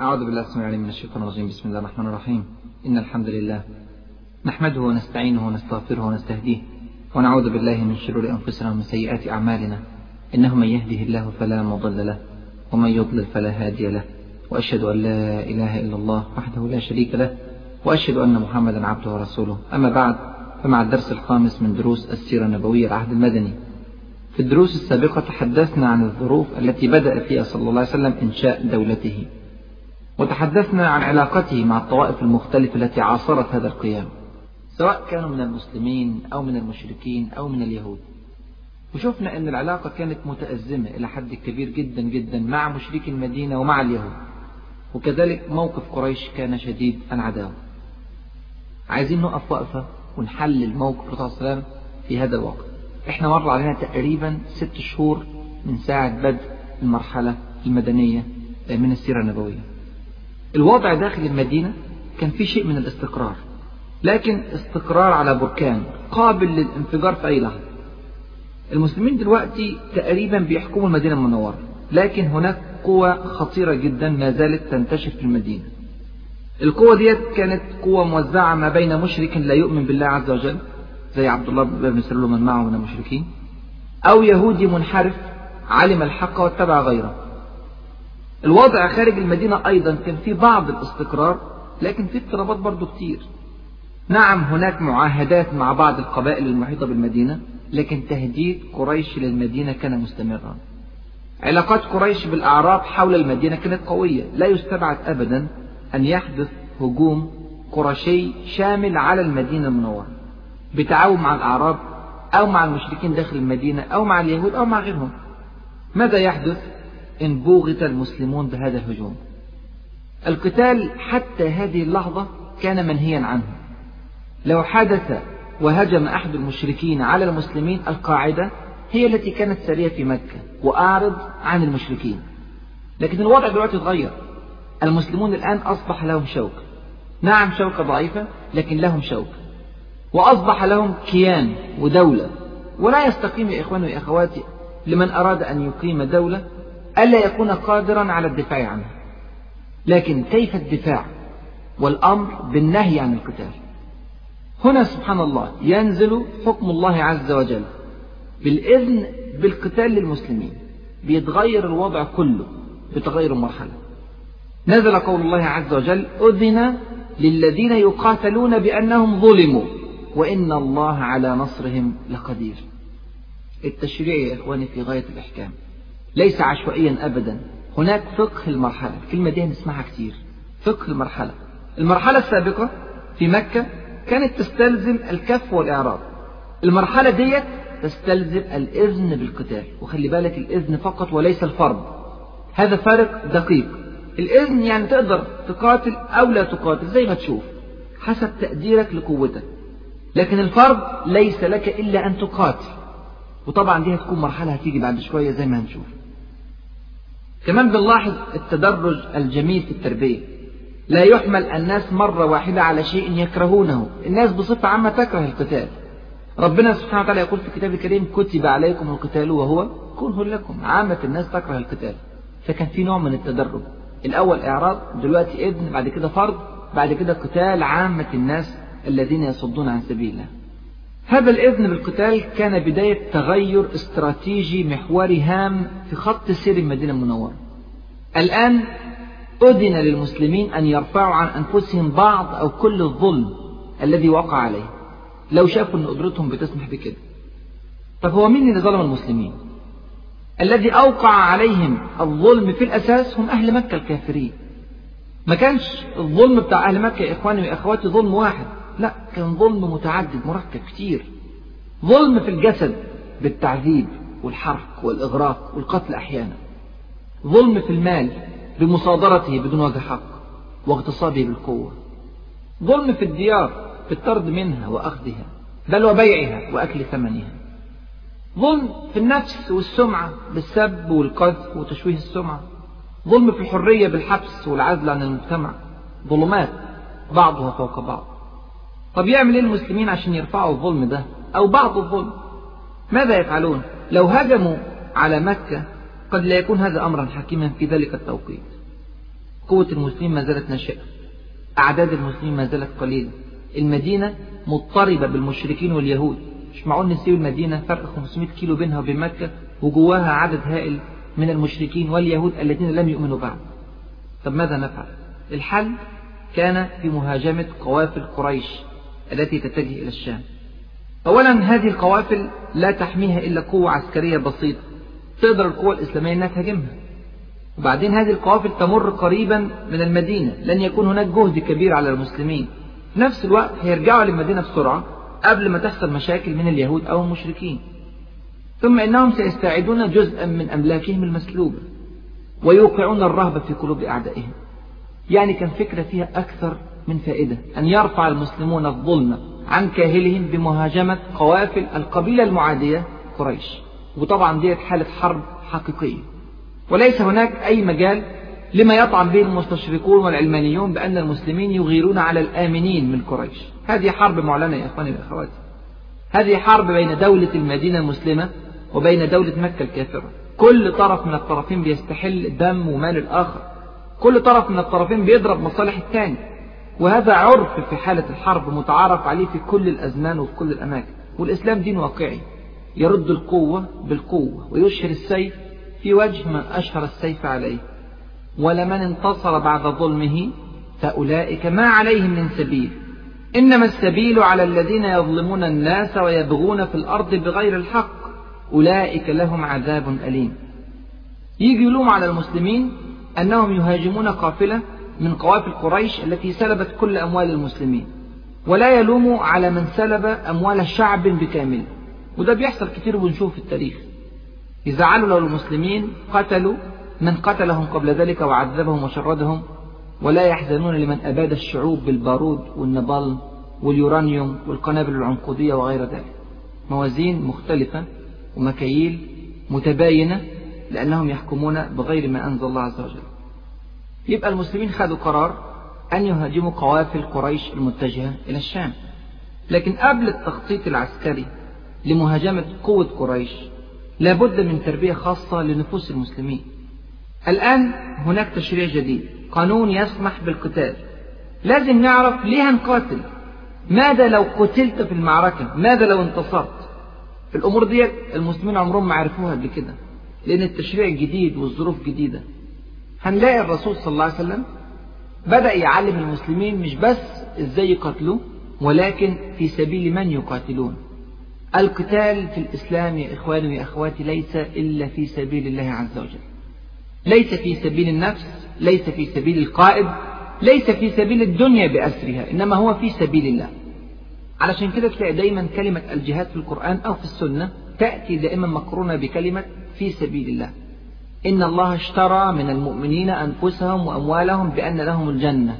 أعوذ بالله السميع العليم من الشيطان الرجيم. بسم الله الرحمن الرحيم. إن الحمد لله نحمده ونستعينه ونستغفره ونستهديه ونعوذ بالله من شرور أنفسنا ومن سيئات أعمالنا. إنه من يهده الله فلا مضل له ومن يضلل فلا هادي له. وأشهد أن لا إله إلا الله وحده لا شريك له. وأشهد أن محمدا عبده ورسوله. أما بعد فمع الدرس الخامس من دروس السيرة النبوية العهد المدني. في الدروس السابقة تحدثنا عن الظروف التي بدأ فيها صلى الله عليه وسلم إنشاء دولته. وتحدثنا عن علاقته مع الطوائف المختلفة التي عاصرت هذا القيام سواء كانوا من المسلمين أو من المشركين أو من اليهود. وشفنا أن العلاقة كانت متأزمة إلى حد كبير جدا جدا مع مشركي المدينة ومع اليهود. وكذلك موقف قريش كان شديد العداوة. عايزين نقف وقفة ونحلل موقف الرسول صلى الله عليه وسلم في هذا الوقت. إحنا مر علينا تقريبا ست شهور من ساعة بدء المرحلة المدنية من السيرة النبوية. الوضع داخل المدينة كان في شيء من الاستقرار لكن استقرار على بركان قابل للانفجار في أي لحظة. المسلمين دلوقتي تقريبا بيحكموا المدينة المنورة لكن هناك قوى خطيرة جدا ما زالت تنتشر في المدينة. القوة ديت كانت قوة موزعة ما بين مشرك لا يؤمن بالله عز وجل زي عبد الله بن سلول ومن معه من المشركين أو يهودي منحرف علم الحق واتبع غيره. الوضع خارج المدينة أيضا كان في بعض الاستقرار لكن في اضطرابات برضو كتير. نعم هناك معاهدات مع بعض القبائل المحيطة بالمدينة لكن تهديد قريش للمدينة كان مستمرا. علاقات قريش بالأعراب حول المدينة كانت قوية لا يستبعد أبدا أن يحدث هجوم قرشي شامل على المدينة المنورة بتعاون مع الأعراب أو مع المشركين داخل المدينة أو مع اليهود أو مع غيرهم. ماذا يحدث؟ إن بوغت المسلمون بهذا الهجوم. القتال حتى هذه اللحظة كان منهيا عنه. لو حدث وهجم أحد المشركين على المسلمين القاعدة هي التي كانت سارية في مكة وأعرض عن المشركين. لكن الوضع دلوقتي اتغير. المسلمون الآن أصبح لهم شوكة نعم شوكة ضعيفة لكن لهم شوكة وأصبح لهم كيان ودولة. ولا يستقيم يا إخواني وأخواتي لمن أراد أن يقيم دولة ألا يكون قادرا على الدفاع عنها لكن كيف الدفاع والأمر بالنهي عن القتال؟ هنا سبحان الله ينزل حكم الله عز وجل بالإذن بالقتال للمسلمين بيتغير الوضع كله بتغير المرحلة. نزل قول الله عز وجل أذن للذين يقاتلون بأنهم ظلموا وإن الله على نصرهم لقدير. التشريع يا إخواني في غاية الإحكام. ليس عشوائيا أبدا. هناك فقه المرحلة. الكلمة دي نسمعها كتير. فقه المرحلة. المرحلة السابقة في مكة كانت تستلزم الكف والإعراض المرحلة ديت تستلزم الإذن بالقتال. وخلي بالك الإذن فقط وليس الفرض. هذا فارق دقيق. الإذن يعني تقدر تقاتل أو لا تقاتل زي ما تشوف حسب تقديرك لقوتك. لكن الفرض ليس لك إلا أن تقاتل. وطبعا دي هتكون مرحلة هتيجي بعد شوية زي ما هنشوف. كمان بنلاحظ التدرج الجميل في التربية. لا يحمل الناس مرة واحدة على شيء يكرهونه. الناس بصفة عامة تكره القتال. ربنا سبحانه وتعالى يقول في الكتاب الكريم كتب عليكم القتال وهو كره لكم. عامة الناس تكره القتال. فكان في نوع من التدرج. الأول إعراض دلوقتي إذن بعد كده فرض بعد كده قتال عامة الناس الذين يصدون عن سبيل الله هذا الإذن بالقتال كان بداية تغير استراتيجي محوري هام في خط سير المدينة المنورة. الآن أذن للمسلمين أن يرفعوا عن أنفسهم بعض أو كل الظلم الذي وقع عليه. لو شافوا أن قدرتهم بتسمح بكده. طب هو مين اللي ظلم المسلمين؟ الذي أوقع عليهم الظلم في الأساس هم أهل مكة الكافرين. ما كانش الظلم بتاع أهل مكة يا إخواني وأخواتي ظلم واحد. لا كان ظلم متعدد مركب كتير. ظلم في الجسد بالتعذيب والحرق والإغراق والقتل أحيانا. ظلم في المال بمصادرته بدون وجه حق واغتصابه بالقوة. ظلم في الديار بالطرد منها وأخذها بل وبيعها وأكل ثمنها. ظلم في النفس والسمعة بالسب والقذف وتشويه السمعة. ظلم في الحرية بالحبس والعزل عن المجتمع. ظلمات بعضها فوق بعض. طب يعمل إيه المسلمين عشان يرفعوا الظلم ده؟ أو بعض الظلم. ماذا يفعلون؟ لو هجموا على مكة قد لا يكون هذا امرا حكيما في ذلك التوقيت. قوة المسلمين ما زالت ناشئة. أعداد المسلمين ما زالت قليلة. المدينة مضطربة بالمشركين واليهود. مش معقول نسيب المدينة فرق 500 كيلو بينها وبين مكة وجواها عدد هائل من المشركين واليهود الذين لم يؤمنوا بعد. طب ماذا نفعل؟ الحل كان في مهاجمة قوافل قريش. التي تتجه إلى الشام. أولا هذه القوافل لا تحميها إلا قوة عسكرية بسيطة تقدر القوة الإسلامية أنها تهاجمها. وبعدين هذه القوافل تمر قريبا من المدينة لن يكون هناك جهد كبير على المسلمين. في نفس الوقت هيرجعوا للمدينة بسرعة قبل ما تحصل مشاكل من اليهود أو المشركين. ثم إنهم سيستعيدون جزءا من أملاكهم المسلوبة ويوقعون الرهبة في قلوب أعدائهم. يعني كان فكرة فيها أكثر من فائدة أن يرفع المسلمون الظلم عن كاهلهم بمهاجمة قوافل القبيلة المعادية قريش. وطبعا ديت حالة حرب حقيقية. وليس هناك أي مجال لما يطعن به المستشرقون والعلمانيون بأن المسلمين يغيرون على الآمنين من قريش. هذه حرب معلنة يا أخواني وأخواتي. هذه حرب بين دولة المدينة المسلمة وبين دولة مكة الكافرة. كل طرف من الطرفين بيستحل دم ومال الآخر. كل طرف من الطرفين بيضرب مصالح الثاني. وهذا عرف في حالة الحرب متعارف عليه في كل الأزمان وفي كل الأماكن. والإسلام دين واقعي. يرد القوة بالقوة ويشهر السيف في وجه من أشهر السيف عليه. ولمن انتصر بعد ظلمه فأولئك ما عليهم من سبيل. إنما السبيل على الذين يظلمون الناس ويبغون في الأرض بغير الحق. أولئك لهم عذاب أليم. يجي يلوم على المسلمين أنهم يهاجمون قافلة من قوافل قريش التي سلبت كل أموال المسلمين ولا يلوموا على من سلب أموال شعب بكامل. وده بيحصل كتير ونشوف في التاريخ. يزعلوا لو المسلمين قتلوا من قتلهم قبل ذلك وعذبهم وشردهم ولا يحزنون لمن أباد الشعوب بالبارود والنبال واليورانيوم والقنابل العنقودية وغير ذلك. موازين مختلفة ومكاييل متباينة لأنهم يحكمون بغير ما أنزل الله عز وجل. يبقى المسلمين خدوا قرار أن يهاجموا قوافل قريش المتجهة إلى الشام. لكن قبل التخطيط العسكري لمهاجمة قوة قريش لابد من تربية خاصة لنفوس المسلمين. الآن هناك تشريع جديد قانون يسمح بالقتال. لازم نعرف ليه هنقاتل؟ ماذا لو قتلت في المعركة؟ ماذا لو انتصرت؟ الأمور دي المسلمين عمرهم ما عرفوها قبل كده لأن التشريع جديد والظروف جديدة. هنلاقي الرسول صلى الله عليه وسلم بدأ يعلم المسلمين مش بس إزاي يقاتلوا ولكن في سبيل من يقاتلون. القتال في الإسلام يا إخواني وأخواتي ليس إلا في سبيل الله عز وجل. ليس في سبيل النفس ليس في سبيل القائد ليس في سبيل الدنيا بأسرها إنما هو في سبيل الله. علشان كده تلاقي دايما كلمة الجهاد في القرآن أو في السنة تأتي دائما مقرونة بكلمة في سبيل الله. إن الله اشترى من المؤمنين أنفسهم وأموالهم بأن لهم الجنة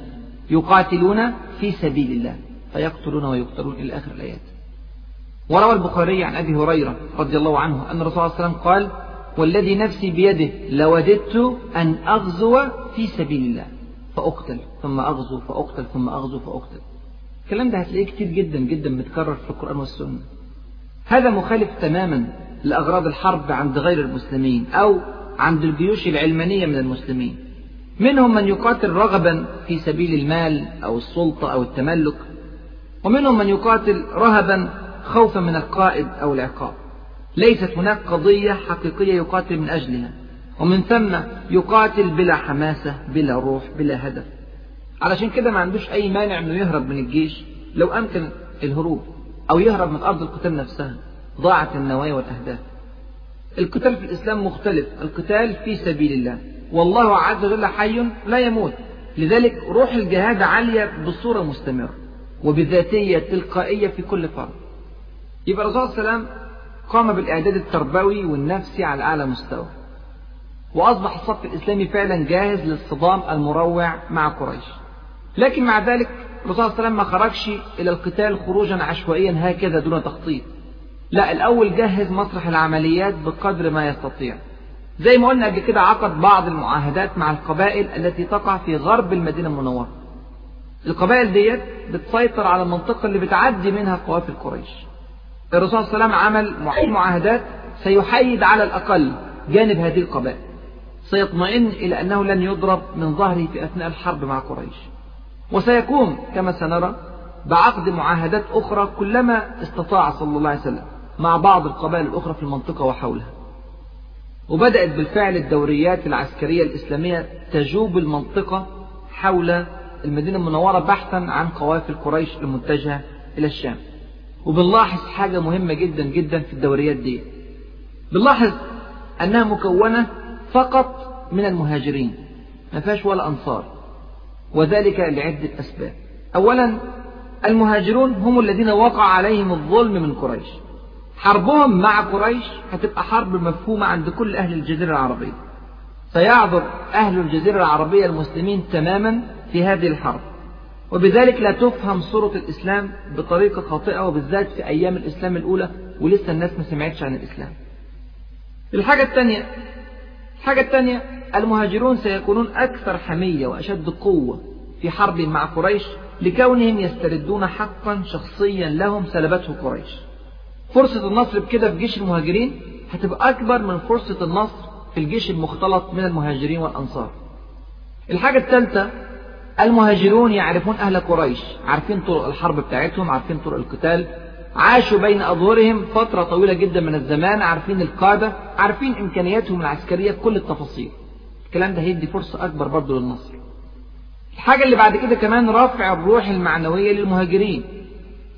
يقاتلون في سبيل الله فيقتلون ويقتلون إلى آخر الآيات. وروى البخاري عن أبي هريرة رضي الله عنه أن الرسول صلى الله عليه وسلم قال والذي نفسي بيده لوددت أن أغزو في سبيل الله فأقتل ثم أغزو فأقتل ثم أغزو فأقتل. الكلام ده هتلاقيه كتير جدا جدا متكرر في القرآن والسنة. هذا مخالف تماما لأغراض الحرب عند غير المسلمين أو عند الجيوش العلمانية من المسلمين. منهم من يقاتل رغبا في سبيل المال أو السلطة أو التملك ومنهم من يقاتل رهبا خوفا من القائد أو العقاب. ليست هناك قضية حقيقية يقاتل من أجلها ومن ثم يقاتل بلا حماسة بلا روح بلا هدف. علشان كده ما عندوش أي مانع أنه يهرب من الجيش لو أمكن الهروب أو يهرب من أرض القتال نفسها ضاعت النوايا والأهداف. القتال في الإسلام مختلف. القتال في سبيل الله. والله عز وجل حي لا يموت. لذلك روح الجهاد عالية بصورة مستمرة. وبذاتية تلقائية في كل فرد. يبقى الرسول صلى الله عليه وسلم قام بالإعداد التربوي والنفسي على أعلى مستوى. وأصبح الصف الإسلامي فعلا جاهز للصدام المروع مع قريش. لكن مع ذلك الرسول صلى الله عليه وسلم ما خرجش إلى القتال خروجا عشوائيا هكذا دون تخطيط. لا الأول جهز مسرح العمليات بقدر ما يستطيع. زي ما قلنا قبل كده عقد بعض المعاهدات مع القبائل التي تقع في غرب المدينة المنورة. القبائل ديت بتسيطر على المنطقة اللي بتعدي منها قوافل قريش الرسول صلى الله عليه وسلم عمل معاهدات سيحيد على الأقل جانب هذه القبائل. سيطمئن إلى أنه لن يضرب من ظهره في أثناء الحرب مع قريش. وسيقوم كما سنرى بعقد معاهدات أخرى كلما استطاع صلى الله عليه وسلم. مع بعض القبائل الأخرى في المنطقة وحولها. وبدأت بالفعل الدوريات العسكرية الإسلامية تجوب المنطقة حول المدينة المنورة بحثا عن قوافل قريش المتجهة إلى الشام. وبنلاحظ حاجة مهمة جدا جدا في الدوريات دي. بنلاحظ أنها مكونة فقط من المهاجرين ما فيهاش ولا أنصار وذلك لعدة أسباب. أولا المهاجرون هم الذين وقع عليهم الظلم من قريش. حربهم مع قريش هتبقى حرب مفهومة عند كل أهل الجزيرة العربية. سيعذر أهل الجزيرة العربية المسلمين تماما في هذه الحرب. وبذلك لا تفهم صورة الإسلام بطريقة خاطئة وبالذات في أيام الإسلام الأولى ولسه الناس ما سمعتش عن الإسلام. الحاجة الثانية الحاجة الثانية المهاجرون سيكونون أكثر حمية وأشد قوة في حرب مع قريش لكونهم يستردون حقا شخصيا لهم سلبته قريش. فرصة النصر بكده في جيش المهاجرين هتبقى أكبر من فرصة النصر في الجيش المختلط من المهاجرين والأنصار. الحاجة الثالثة المهاجرون يعرفون أهل قريش عارفين طرق الحرب بتاعتهم عارفين طرق القتال عاشوا بين أظهرهم فترة طويلة جدا من الزمان عارفين القادة عارفين إمكانياتهم العسكرية بكل التفاصيل. الكلام ده هيدي فرصة أكبر برضه للنصر. الحاجة اللي بعد كده كمان رفع الروح المعنوية للمهاجرين.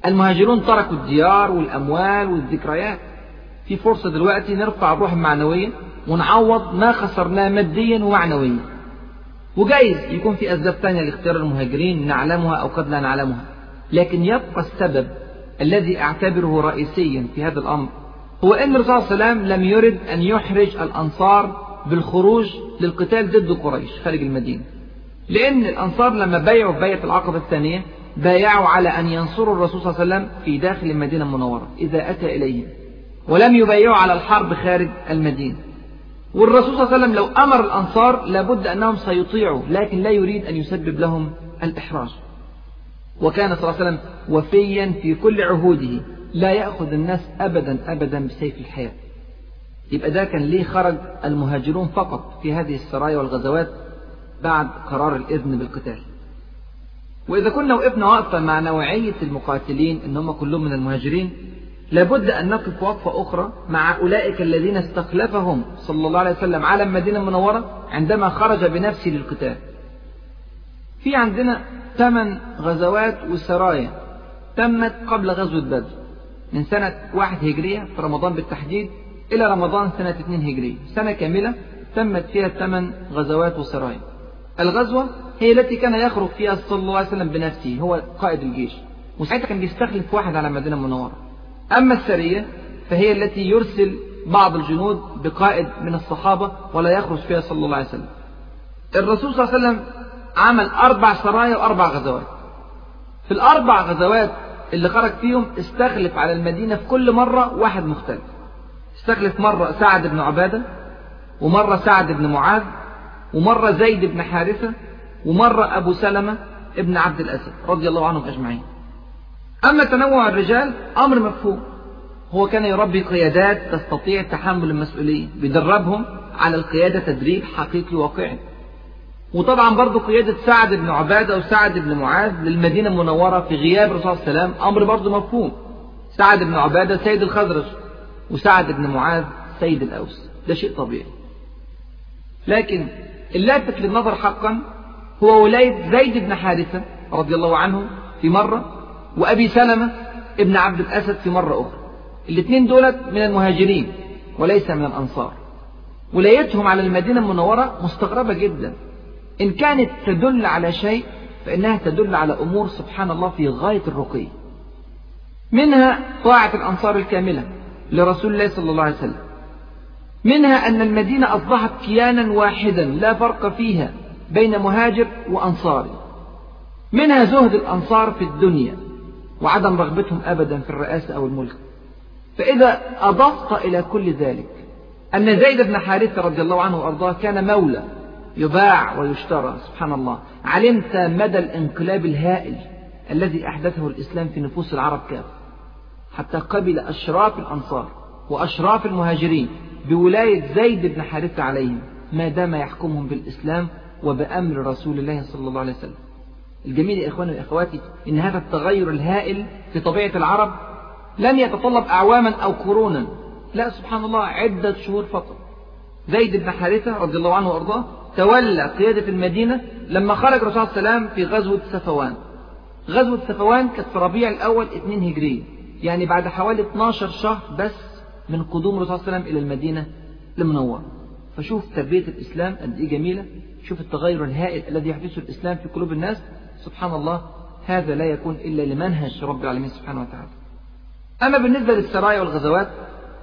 المهاجرون تركوا الديار والأموال والذكريات. في فرصة دلوقتي نرفع الروح المعنوية ونعوض ما خسرناه ماديا ومعنويا. وجايز يكون في أسباب ثانية لاختيار المهاجرين نعلمها أو قد لا نعلمها. لكن يبقى السبب الذي أعتبره رئيسيا في هذا الأمر هو أن الرسول صلى الله عليه وسلم لم يرد أن يحرج الأنصار بالخروج للقتال ضد قريش خارج المدينة. لأن الأنصار لما بايعوا في بيعة العقبة الثانية بايعوا على أن ينصروا الرسول صلى الله عليه وسلم في داخل المدينة المنورة إذا أتى إليهم. ولم يبايعوا على الحرب خارج المدينة. والرسول صلى الله عليه وسلم لو أمر الأنصار لابد أنهم سيطيعوا لكن لا يريد أن يسبب لهم الإحراج. وكان صلى الله عليه وسلم وفيا في كل عهوده. لا يأخذ الناس أبدا أبدا بسيف الحياة. يبقى ده كان ليه خرج المهاجرون فقط في هذه السرايا والغزوات بعد قرار الإذن بالقتال. وإذا كنا وقفنا وقفة مع نوعية المقاتلين إن هم كلهم من المهاجرين لابد أن نقف وقفة أخرى مع أولئك الذين استخلفهم صلى الله عليه وسلم على المدينة المنورة عندما خرج بنفسه للقتال. في عندنا ثمان غزوات وسرايا تمت قبل غزوة بدر من سنة واحد هجرية في رمضان بالتحديد إلى رمضان سنة اثنين هجرية. سنة كاملة تمت فيها ثمان غزوات وسرايا. الغزوة هي التي كان يخرج فيها صلى الله عليه وسلم بنفسه هو قائد الجيش. وساعتها كان بيستخلف واحد على المدينة المنورة أما السرية فهي التي يرسل بعض الجنود بقائد من الصحابة ولا يخرج فيها صلى الله عليه وسلم. الرسول صلى الله عليه وسلم عمل أربع سرايا وأربع غزوات. في الأربع غزوات اللي خرج فيهم استخلف على المدينة في كل مرة واحد مختلف. استخلف مرة سعد بن عبادة ومرة سعد بن معاذ ومرة زيد بن حارثة ومرة أبو سلمة ابن عبد الأسد رضي الله عنهم أجمعين. أما تنوع الرجال أمر مفهوم. هو كان يربي قيادات تستطيع تحمل المسؤولية بيدربهم على القيادة تدريب حقيقي واقعي. وطبعا برضو قيادة سعد بن عبادة وسعد بن معاذ للمدينة المنورة في غياب الرسول الله وسلم أمر برضو مفهوم. سعد بن عبادة سيد الخزرج وسعد بن معاذ سيد الأوس. ده شيء طبيعي. لكن اللافت للنظر حقا هو ولاية زيد بن حارثة رضي الله عنه في مرة وأبي سلمة ابن عبد الأسد في مرة أخرى. الاثنين دولت من المهاجرين وليس من الأنصار. ولايتهم على المدينة المنورة مستغربة جدا. إن كانت تدل على شيء فإنها تدل على أمور سبحان الله في غاية الرقي. منها طاعة الأنصار الكاملة لرسول الله صلى الله عليه وسلم. منها أن المدينة أصبحت كيانا واحدا لا فرق فيها بين مهاجر وأنصاري. منها زهد الأنصار في الدنيا وعدم رغبتهم أبدا في الرئاسة أو الملك. فإذا أضفت إلى كل ذلك أن زيد بن حارثة رضي الله عنه وأرضاه كان مولى يباع ويشترى سبحان الله. علمت مدى الانقلاب الهائل الذي أحدثه الإسلام في نفوس العرب كافة حتى قبل أشراف الأنصار وأشراف المهاجرين بولاية زيد بن حارثة عليهم ما دام يحكمهم بالإسلام وبأمر رسول الله صلى الله عليه وسلم. الجميل يا إخواني وإخواتي إن هذا التغير الهائل في طبيعة العرب لم يتطلب أعواما أو قرونا. لا سبحان الله عدة شهور فقط. زيد بن حارثة رضي الله عنه وأرضاه تولى قيادة المدينة لما خرج الرسول صلى الله عليه وسلم في غزوة سفوان غزوة سفوان كانت في ربيع الأول 2 هجري. يعني بعد حوالي 12 شهر بس من قدوم الرسول صلى الله عليه وسلم إلى المدينة المنورة. فشوف تربية الإسلام قد إيه جميلة. شوف التغير الهائل الذي يحدثه الإسلام في قلوب الناس. سبحان الله هذا لا يكون إلا لمنهج رب العالمين سبحانه وتعالى. أما بالنسبة للسرايا والغزوات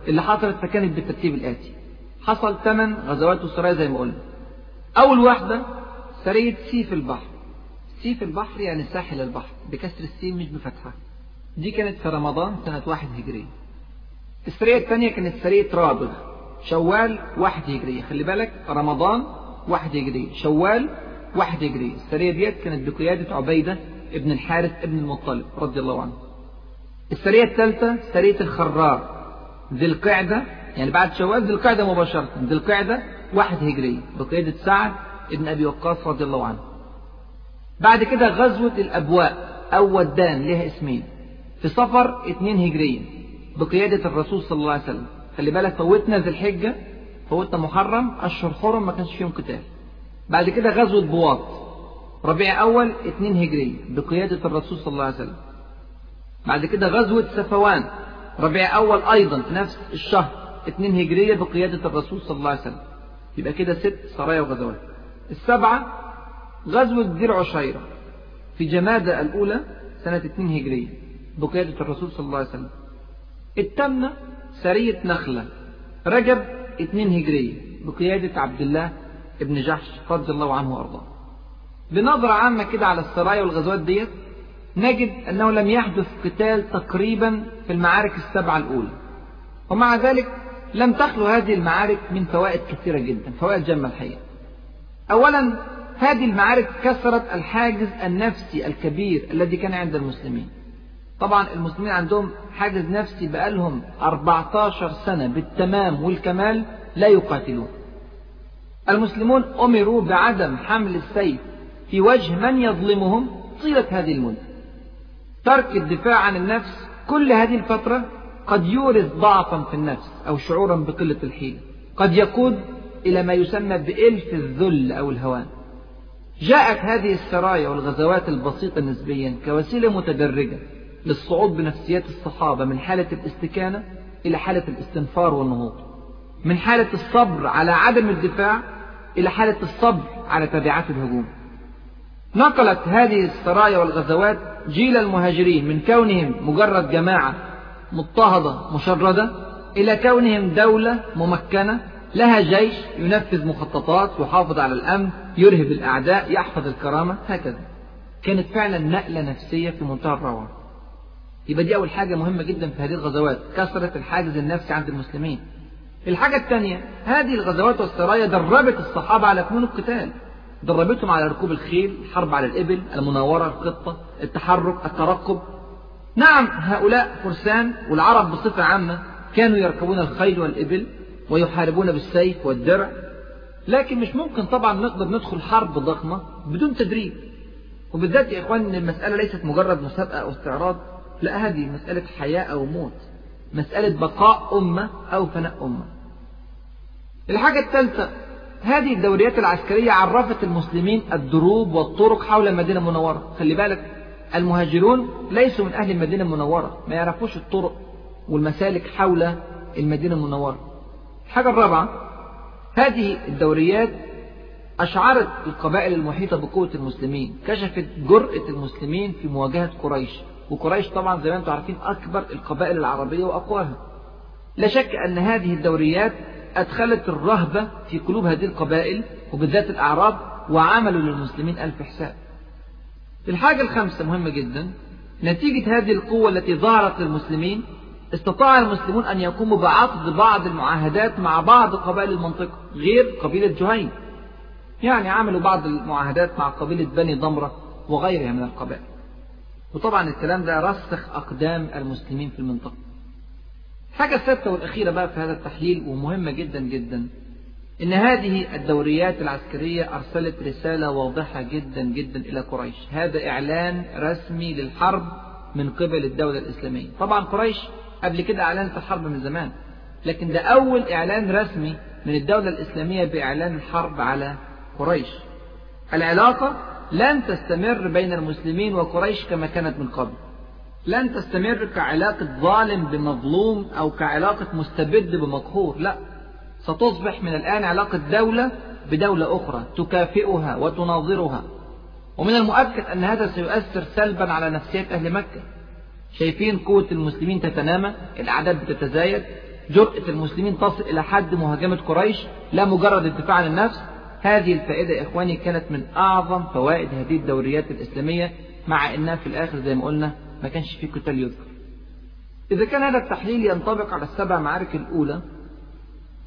اللي حصلت فكانت بالترتيب الآتي حصل ثمان غزوات وسرايا زي ما قلنا. أول واحدة سرية سيف البحر. سيف البحر يعني ساحل البحر بكسر السين مش بفتحة. دي كانت في رمضان سنة واحد هجري السرية الثانية كانت سرية رابغ شوال واحد هجري خلي بالك رمضان واحد هجري شوال واحد هجري السرية ديت كانت بقيادة عبيدة ابن الحارث ابن المطلب رضي الله عنه. السرية الثالثة سرية الخرار. ذي القعدة يعني بعد شوال ذي القعدة مباشرة. ذي القعدة واحد هجري بقيادة سعد ابن أبي وقاص رضي الله عنه. بعد كده غزوة الأبواء. أو ودان لها اسمين. في صفر اتنين هجرية بقيادة الرسول صلى الله عليه وسلم. خلي بالك فوتنا ذي الحجة فوتنا محرم أشهر حرم ما كانش فيهم قتال. بعد كده غزوة بواط ربيع أول اتنين هجرية بقيادة الرسول صلى الله عليه وسلم. بعد كده غزوة سفوان. ربيع أول أيضا نفس الشهر اتنين هجرية بقيادة الرسول صلى الله عليه وسلم. يبقى كده ست سرايا وغزوات. السبعة غزوة درع عشيرة. في جمادة الأولى سنة اتنين هجرية بقيادة الرسول صلى الله عليه وسلم. التامنة سرية نخلة. رجب اتنين هجرية بقيادة عبد الله ابن جحش رضي الله عنه وأرضاه. بنظرة عامة كده على السرايا والغزوات ديت نجد أنه لم يحدث قتال تقريبا في المعارك السبعة الأولى. ومع ذلك لم تخلو هذه المعارك من فوائد كثيرة جدا فوائد جمة الحقيقة. أولا هذه المعارك كسرت الحاجز النفسي الكبير الذي كان عند المسلمين. طبعا المسلمين عندهم حاجز نفسي بقالهم 14 سنة بالتمام والكمال لا يقاتلون. المسلمون أمروا بعدم حمل السيف في وجه من يظلمهم طيلة هذه المدة. ترك الدفاع عن النفس كل هذه الفترة قد يورث ضعفا في النفس أو شعورا بقلة الحيلة قد يقود إلى ما يسمى بإلف الذل أو الهوان. جاءت هذه السرايا والغزوات البسيطة نسبيا كوسيلة متدرجة. للصعود بنفسيات الصحابة من حالة الاستكانة إلى حالة الاستنفار والنهوض من حالة الصبر على عدم الدفاع إلى حالة الصبر على تبعات الهجوم. نقلت هذه السرايا والغزوات جيل المهاجرين من كونهم مجرد جماعة مضطهدة مشردة إلى كونهم دولة ممكنة لها جيش ينفذ مخططات يحافظ على الأمن يرهب الأعداء يحفظ الكرامة هكذا. كانت فعلا نقلة نفسية في منتهى الروعة. يبقى دي أول حاجة مهمة جدا في هذه الغزوات كسرت الحاجز النفسي عند المسلمين. الحاجة الثانية هذه الغزوات والسرايا دربت الصحابة على فنون القتال. دربتهم على ركوب الخيل الحرب على الإبل المناورة الخطة التحرك الترقب. نعم هؤلاء فرسان والعرب بصفة عامة كانوا يركبون الخيل والإبل ويحاربون بالسيف والدرع. لكن مش ممكن طبعا نقدر ندخل حرب ضخمة بدون تدريب. وبالذات يا إخوان المسألة ليست مجرد مسابقة أو استعراض. لا هذه مسألة حياة أو موت مسألة بقاء أمة أو فناء أمة. الحاجة الثالثة هذه الدوريات العسكرية عرفت المسلمين الدروب والطرق حول المدينة المنورة. خلي بالك المهاجرون ليسوا من أهل المدينة المنورة ما يعرفوش الطرق والمسالك حول المدينة المنورة. الحاجة الرابعة هذه الدوريات أشعرت القبائل المحيطة بقوة المسلمين كشفت جرأة المسلمين في مواجهة قريش. وقريش طبعا زي ما أنتم عارفين أكبر القبائل العربية وأقواها. لا شك أن هذه الدوريات أدخلت الرهبة في قلوب هذه القبائل وبالذات الأعراب وعملوا للمسلمين ألف حساب. الحاجة الخامسة مهمة جدا نتيجة هذه القوة التي ظهرت للمسلمين استطاع المسلمون أن يقوموا بعقد بعض المعاهدات مع بعض قبائل المنطقة غير قبيلة جهيم. يعني عملوا بعض المعاهدات مع قبيلة بني ضمرة وغيرها من القبائل. وطبعا الكلام ده رسخ أقدام المسلمين في المنطقة. الحاجة السادسة والأخيرة بقى في هذا التحليل ومهمة جدا جدا إن هذه الدوريات العسكرية أرسلت رسالة واضحة جدا جدا إلى قريش. هذا إعلان رسمي للحرب من قبل الدولة الإسلامية. طبعا قريش قبل كده أعلنت الحرب من زمان لكن ده أول إعلان رسمي من الدولة الإسلامية بإعلان الحرب على قريش. العلاقة لن تستمر بين المسلمين وقريش كما كانت من قبل. لن تستمر كعلاقة ظالم بمظلوم أو كعلاقة مستبد بمقهور لا. ستصبح من الآن علاقة دولة بدولة أخرى تكافئها وتناظرها. ومن المؤكد أن هذا سيؤثر سلبا على نفسية أهل مكة. شايفين قوة المسلمين تتنامى الأعداد بتتزايد جرأة المسلمين تصل إلى حد مهاجمة قريش لا مجرد الدفاع عن النفس هذه الفائدة يا إخواني كانت من أعظم فوائد هذه الدوريات الإسلامية مع أنها في الآخر زي ما قلنا ما كانش في قتال يذكر. إذا كان هذا التحليل ينطبق على السبع معارك الأولى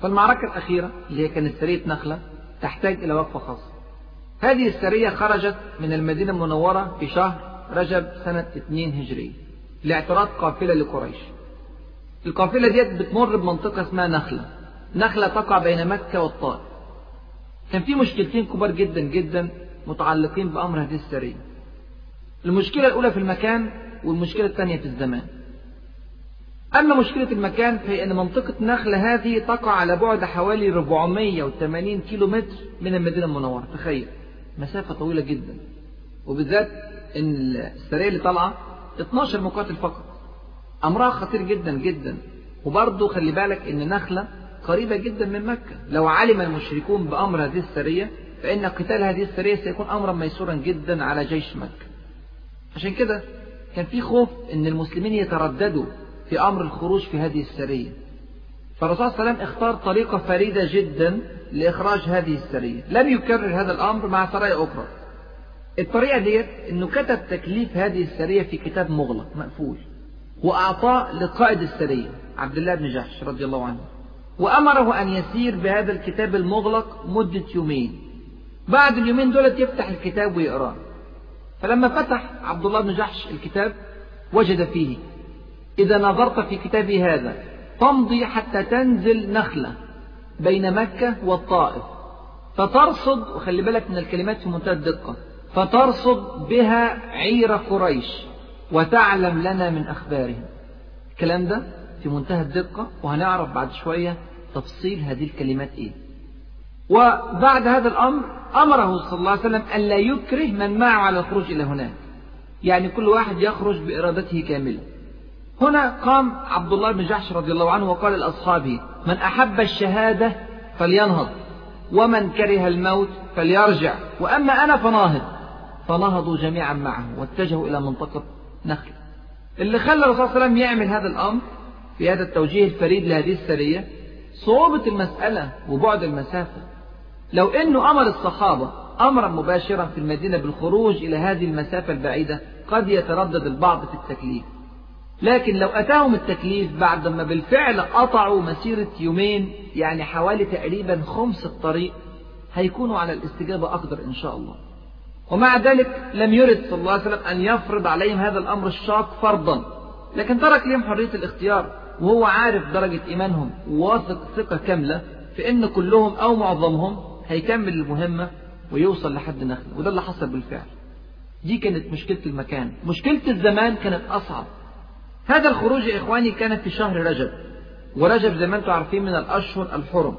فالمعركة الأخيرة اللي هي كانت سرية نخلة تحتاج إلى وقفة خاصة. هذه السرية خرجت من المدينة المنورة في شهر رجب سنة 2 هجرية لاعتراض قافلة لقريش. القافلة ديت بتمر بمنطقة اسمها نخلة. نخلة تقع بين مكة والطائف. كان في مشكلتين كبار جدا جدا متعلقين بأمر هذه السرية. المشكلة الأولى في المكان والمشكلة الثانية في الزمان. أما مشكلة المكان فهي أن منطقة نخلة هذه تقع على بعد حوالي 480 كيلو متر من المدينة المنورة. تخيل مسافة طويلة جدا. وبالذات أن السرية اللي طالعة 12 مقاتل فقط. أمرها خطير جدا جدا. وبرضه خلي بالك أن نخلة قريبة جدا من مكة. لو علم المشركون بأمر هذه السرية فإن قتال هذه السرية سيكون أمرا ميسورا جدا على جيش مكة. عشان كده كان في خوف أن المسلمين يترددوا في أمر الخروج في هذه السرية. فالرسول صلى الله عليه وسلم اختار طريقة فريدة جدا لإخراج هذه السرية. لم يكرر هذا الأمر مع سرايا أخرى. الطريقة ديت أنه كتب تكليف هذه السرية في كتاب مغلق مقفول. وأعطاه لقائد السرية عبد الله بن جحش رضي الله عنه. وأمره أن يسير بهذا الكتاب المغلق مدة يومين. بعد اليومين دولت يفتح الكتاب ويقراه فلما فتح عبد الله بن جحش الكتاب وجد فيه. إذا نظرت في كتابي هذا تمضي حتى تنزل نخلة بين مكة والطائف. فترصد وخلي بالك من الكلمات في منتهى الدقة فترصد بها عير قريش وتعلم لنا من أخبارهم. الكلام ده في منتهى الدقة وهنعرف بعد شوية تفصيل هذه الكلمات إيه. وبعد هذا الأمر أمره صلى الله عليه وسلم أن لا يكره من معه على الخروج إلى هناك. يعني كل واحد يخرج بإرادته كاملة. هنا قام عبد الله بن جحش رضي الله عنه وقال لأصحابه من أحب الشهادة فلينهض ومن كره الموت فليرجع وأما أنا فناهض. فنهضوا جميعا معه واتجهوا إلى منطقة نخل. اللي خلى الرسول صلى الله عليه وسلم يعمل هذا الأمر في هذا التوجيه الفريد لهذه السرية صعوبة المسألة وبعد المسافة. لو أنه أمر الصحابة أمرا مباشرا في المدينة بالخروج إلى هذه المسافة البعيدة قد يتردد البعض في التكليف. لكن لو أتاهم التكليف بعدما بالفعل قطعوا مسيرة يومين يعني حوالي تقريبا خمس الطريق هيكونوا على الاستجابة أقدر إن شاء الله. ومع ذلك لم يرد صلى الله عليه وسلم أن يفرض عليهم هذا الأمر الشاق فرضا. لكن ترك لهم حرية الاختيار. وهو عارف درجة إيمانهم وواثق ثقة كاملة في أن كلهم أو معظمهم هيكمل المهمة ويوصل لحد نخل وده اللي حصل بالفعل. دي كانت مشكلة المكان. مشكلة الزمان كانت أصعب. هذا الخروج يا إخواني كان في شهر رجب ورجب زي ما أنتم عارفين من الأشهر الحرم.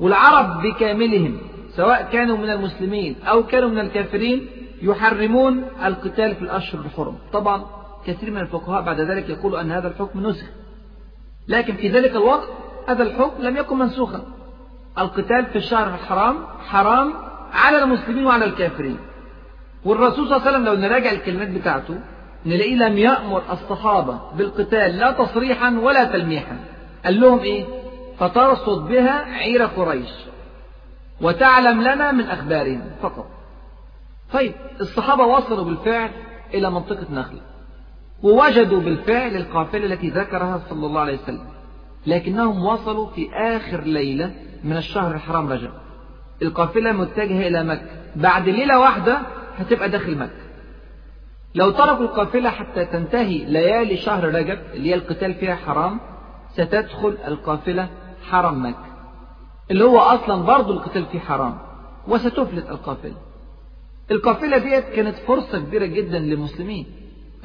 والعرب بكاملهم سواء كانوا من المسلمين أو كانوا من الكافرين يحرمون القتال في الأشهر الحرم. طبعا كثير من الفقهاء بعد ذلك يقولوا أن هذا الحكم نسخ. لكن في ذلك الوقت هذا الحكم لم يكن منسوخا. القتال في الشهر الحرام حرام على المسلمين وعلى الكافرين. والرسول صلى الله عليه وسلم لو نراجع الكلمات بتاعته نلاقيه لم يأمر الصحابة بالقتال لا تصريحا ولا تلميحا. قال لهم إيه؟ فترصد بها عير قريش وتعلم لنا من أخبارهم فقط. طيب الصحابة وصلوا بالفعل إلى منطقة نخلة ووجدوا بالفعل القافلة التي ذكرها صلى الله عليه وسلم لكنهم وصلوا في آخر ليلة من الشهر الحرام رجب. القافلة متجهة إلى مكة. بعد ليلة واحدة هتبقى داخل مكة. لو تركوا القافلة حتى تنتهي ليالي شهر رجب اللي هي القتال فيها حرام ستدخل القافلة حرم مكة. اللي هو أصلا برضه القتال فيه حرام وستفلت القافلة. القافلة ديت كانت فرصة كبيرة جدا للمسلمين.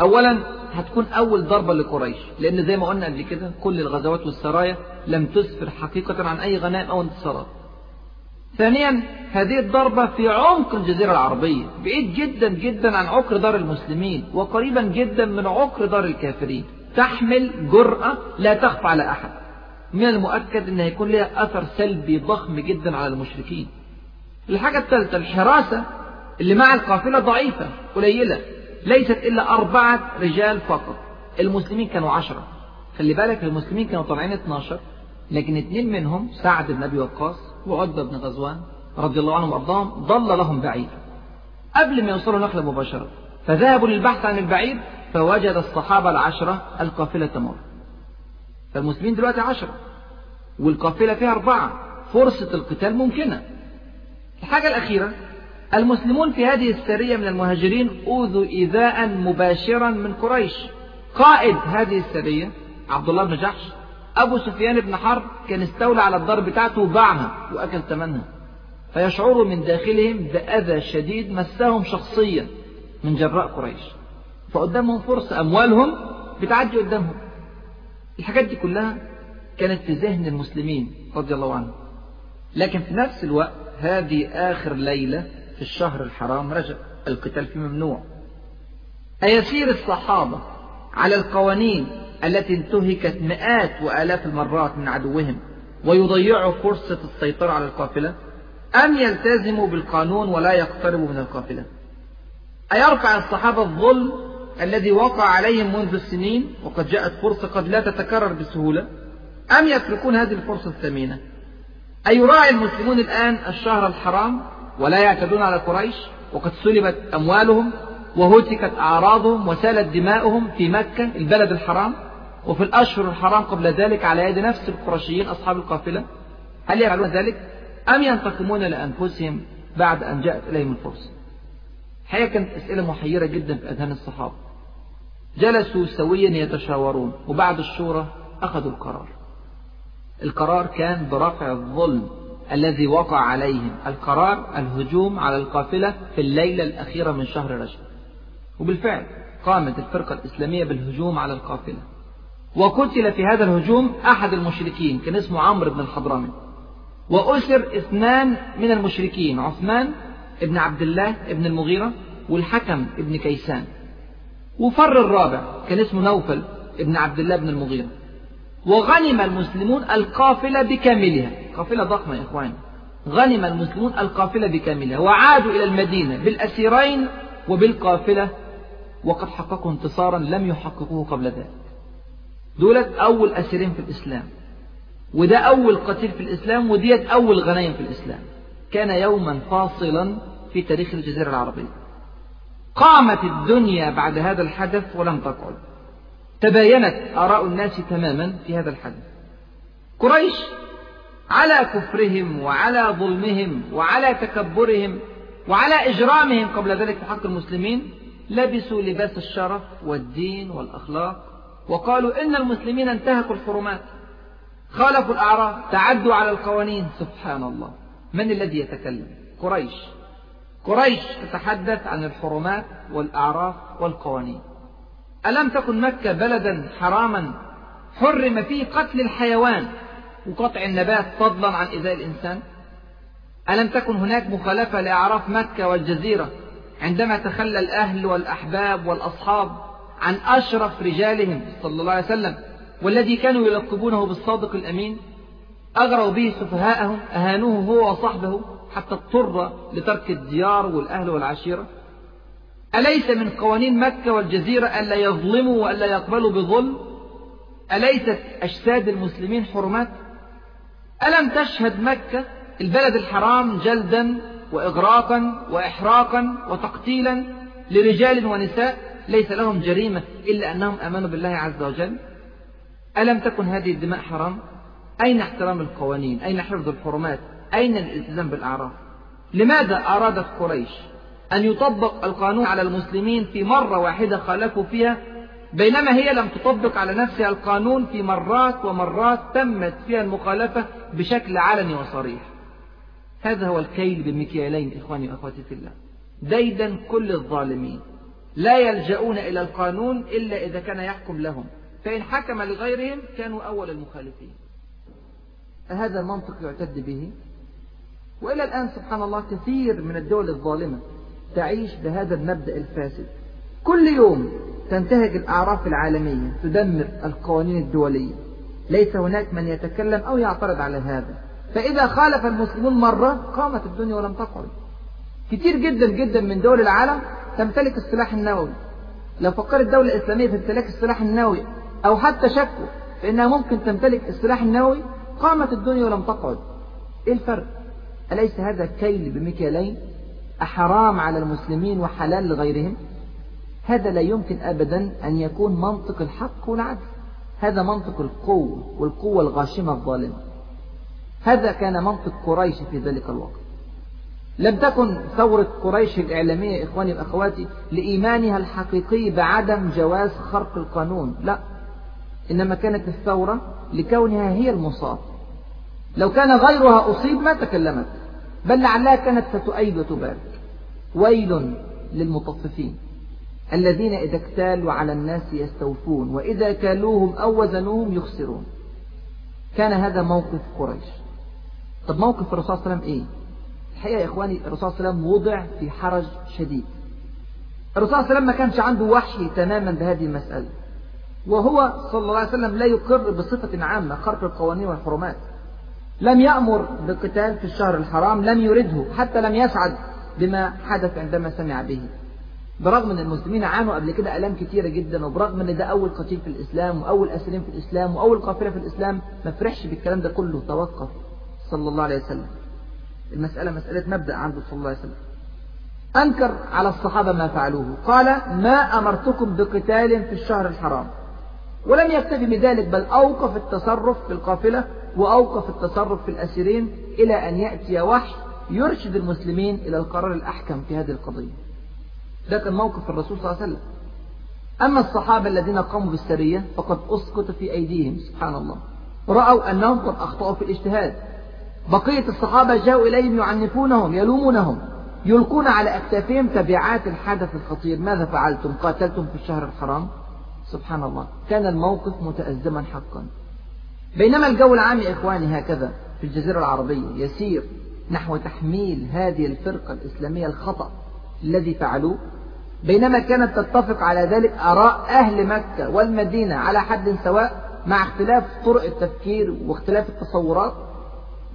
أولا هتكون أول ضربة لقريش لأن زي ما قلنا قبل كده كل الغزوات والسرايا لم تسفر حقيقة عن أي غنائم أو انتصارات. ثانيا هذه الضربة في عمق الجزيرة العربية بعيد جدا جدا عن عقر دار المسلمين وقريبا جدا من عقر دار الكافرين. تحمل جرأة لا تخفى على أحد. من المؤكد أن هيكون لها أثر سلبي ضخم جدا على المشركين. الحاجة الثالثة الحراسة اللي مع القافلة ضعيفة قليلة. ليست إلا أربعة رجال فقط. المسلمين كانوا عشرة. خلي بالك المسلمين كانوا طالعين 12 لكن اثنين منهم سعد بن أبي وقاص وعتبة بن غزوان رضي الله عنهم وأرضاهم ضل لهم بعير قبل ما يوصلوا نخلة مباشرة فذهبوا للبحث عن البعير فوجد الصحابة العشرة القافلة تمر. فالمسلمين دلوقتي عشرة والقافلة فيها أربعة. فرصة القتال ممكنة. الحاجة الأخيرة المسلمون في هذه السرية من المهاجرين أوذوا إيذاء مباشرا من قريش. قائد هذه السرية عبد الله بن جحش أبو سفيان بن حرب كان استولى على الدار بتاعته وباعها وأكل ثمنها. فيشعروا من داخلهم بأذى شديد مسهم شخصيا من جراء قريش. فقدامهم فرصة أموالهم بتعدي قدامهم. الحاجات دي كلها كانت في ذهن المسلمين رضي الله عنهم. لكن في نفس الوقت هذه آخر ليلة في الشهر الحرام رجب القتال فيه ممنوع. أيسير الصحابة على القوانين التي انتهكت مئات وآلاف المرات من عدوهم ويضيعوا فرصة السيطرة على القافلة؟ أم يلتزموا بالقانون ولا يقتربوا من القافلة؟ أيرفع الصحابة الظلم الذي وقع عليهم منذ السنين وقد جاءت فرصة قد لا تتكرر بسهولة؟ أم يتركون هذه الفرصة الثمينة؟ أيراعي المسلمون الآن الشهر الحرام؟ ولا يعتدون على قريش وقد سلبت أموالهم وهتكت أعراضهم وسالت دماؤهم في مكة البلد الحرام وفي الأشهر الحرام قبل ذلك على يد نفس القرشيين أصحاب القافلة. هل يفعلون ذلك؟ أم ينتقمون لأنفسهم بعد أن جاءت إليهم الفرصة؟ الحقيقة كانت أسئلة محيرة جدا في أذهان الصحابة. جلسوا سويا يتشاورون وبعد الشورى أخذوا القرار. القرار كان برفع الظلم. الذي وقع عليهم القرار الهجوم على القافلة في الليلة الأخيرة من شهر رجب وبالفعل قامت الفرقة الإسلامية بالهجوم على القافلة. وقتل في هذا الهجوم أحد المشركين كان اسمه عمرو بن الحضرمي وأسر اثنان من المشركين عثمان ابن عبد الله ابن المغيرة والحكم ابن كيسان. وفر الرابع كان اسمه نوفل ابن عبد الله بن المغيرة. وغنم المسلمون القافلة بكاملها. قافلة ضخمة يا إخواني غنم المسلمون القافلة بكاملها وعادوا إلى المدينة بالأسيرين وبالقافلة وقد حققوا انتصارا لم يحققوه قبل ذلك. دولت أول أسيرين في الإسلام وده أول قتيل في الإسلام وديت أول غنايم في الإسلام. كان يوما فاصلا في تاريخ الجزيرة العربية. قامت الدنيا بعد هذا الحدث ولم تقعد. تباينت آراء الناس تماما في هذا الحدث. قريش على كفرهم وعلى ظلمهم وعلى تكبرهم وعلى إجرامهم قبل ذلك في حق المسلمين لبسوا لباس الشرف والدين والأخلاق وقالوا إن المسلمين انتهكوا الحرمات. خالفوا الأعراف تعدوا على القوانين. سبحان الله من الذي يتكلم؟ قريش. قريش تتحدث عن الحرمات والأعراف والقوانين. ألم تكن مكة بلدا حراما حرم فيه قتل الحيوان؟ وقطع النبات فضلا عن إيذاء الإنسان؟ ألم تكن هناك مخالفة لأعراف مكة والجزيرة عندما تخلى الأهل والأحباب والأصحاب عن أشرف رجالهم صلى الله عليه وسلم والذي كانوا يلقبونه بالصادق الأمين؟ أغروا به سفهاءهم أهانوه هو وصحبه حتى اضطر لترك الديار والأهل والعشيرة؟ أليس من قوانين مكة والجزيرة ألا يظلموا وألا يقبلوا بظلم؟ أليست أجساد المسلمين حرمات؟ ألم تشهد مكة البلد الحرام جلدا وإغراقا وإحراقا وتقتيلا لرجال ونساء ليس لهم جريمة إلا أنهم أمنوا بالله عز وجل؟ ألم تكن هذه الدماء حرام؟ أين احترام القوانين؟ أين حفظ الحرمات؟ أين الالتزام بالأعراف؟ لماذا أرادت قريش أن يطبق القانون على المسلمين في مرة واحدة خالفوا فيها بينما هي لم تطبق على نفسها القانون في مرات ومرات تمت فيها المخالفة بشكل علني وصريح. هذا هو الكيل بمكيالين إخواني وأخواتي في الله. ديدا كل الظالمين. لا يلجؤون إلى القانون إلا إذا كان يحكم لهم. فإن حكم لغيرهم كانوا أول المخالفين. هذا المنطق يعتد به. وإلى الآن سبحان الله كثير من الدول الظالمة تعيش بهذا المبدأ الفاسد. كل يوم تنتهج الأعراف العالمية تدمر القوانين الدولية. ليس هناك من يتكلم أو يعترض على هذا. فإذا خالف المسلمون مرة قامت الدنيا ولم تقعد. كتير جدا جدا من دول العالم تمتلك السلاح النووي. لو فكرت الدولة الإسلامية في امتلاك السلاح النووي أو حتى شكوا فإنها ممكن تمتلك السلاح النووي قامت الدنيا ولم تقعد. إيه الفرق؟ أليس هذا كيل بمكيالين أحرام على المسلمين وحلال لغيرهم؟ هذا لا يمكن أبدا أن يكون منطق الحق والعدل. هذا منطق القوة والقوة الغاشمة الظالمة. هذا كان منطق قريش في ذلك الوقت. لم تكن ثورة قريش الإعلامية إخواني وأخواتي لإيمانها الحقيقي بعدم جواز خرق القانون. لا. إنما كانت الثورة لكونها هي المصاب. لو كان غيرها أصيب ما تكلمت. بل لعلها كانت ستؤيد وتبارك ويل للمطففين. الذين إذا اكتالوا على الناس يستوفون وإذا كالوهم أو وزنوهم يخسرون. كان هذا موقف قريش. طب موقف الرسول صلى الله عليه وسلم إيه؟ الحقيقة يا إخواني الرسول صلى الله عليه وسلم وضع في حرج شديد. الرسول صلى الله عليه وسلم ما كانش عنده وحي تماما بهذه المسألة. وهو صلى الله عليه وسلم لا يقر بصفة عامة خرق القوانين والحرمات. لم يأمر بالقتال في الشهر الحرام لم يرده حتى لم يسعد بما حدث عندما سمع به. برغم أن المسلمين عانوا قبل كده ألام كتيرة جدا وبرغم أن ده أول قتيل في الإسلام وأول أسيرين في الإسلام وأول قافلة في الإسلام ما فرحش بالكلام ده كله. توقف صلى الله عليه وسلم. المسألة مسألة مبدأ عنده صلى الله عليه وسلم. أنكر على الصحابة ما فعلوه. قال ما أمرتكم بقتال في الشهر الحرام. ولم يكتفي بذلك بل أوقف التصرف في القافلة وأوقف التصرف في الأسيرين إلى أن يأتي وحي يرشد المسلمين إلى القرار الأحكم في هذه القضية. ده كان موقف الرسول صلى الله عليه وسلم. أما الصحابة الذين قاموا بالسرية فقد أسقط في أيديهم سبحان الله. رأوا أنهم قد أخطأوا في الاجتهاد. بقية الصحابة جاءوا إليهم يعنفونهم يلومونهم يلقون على أكتافهم تبعات الحدث الخطير. ماذا فعلتم؟ قاتلتم في الشهر الحرام؟ سبحان الله. كان الموقف متأزما حقا. بينما الجو العام يا إخواني هكذا في الجزيرة العربية يسير نحو تحميل هذه الفرقة الإسلامية الخطأ. الذي فعلوه. بينما كانت تتفق على ذلك آراء أهل مكة والمدينة على حد سواء مع اختلاف طرق التفكير واختلاف التصورات.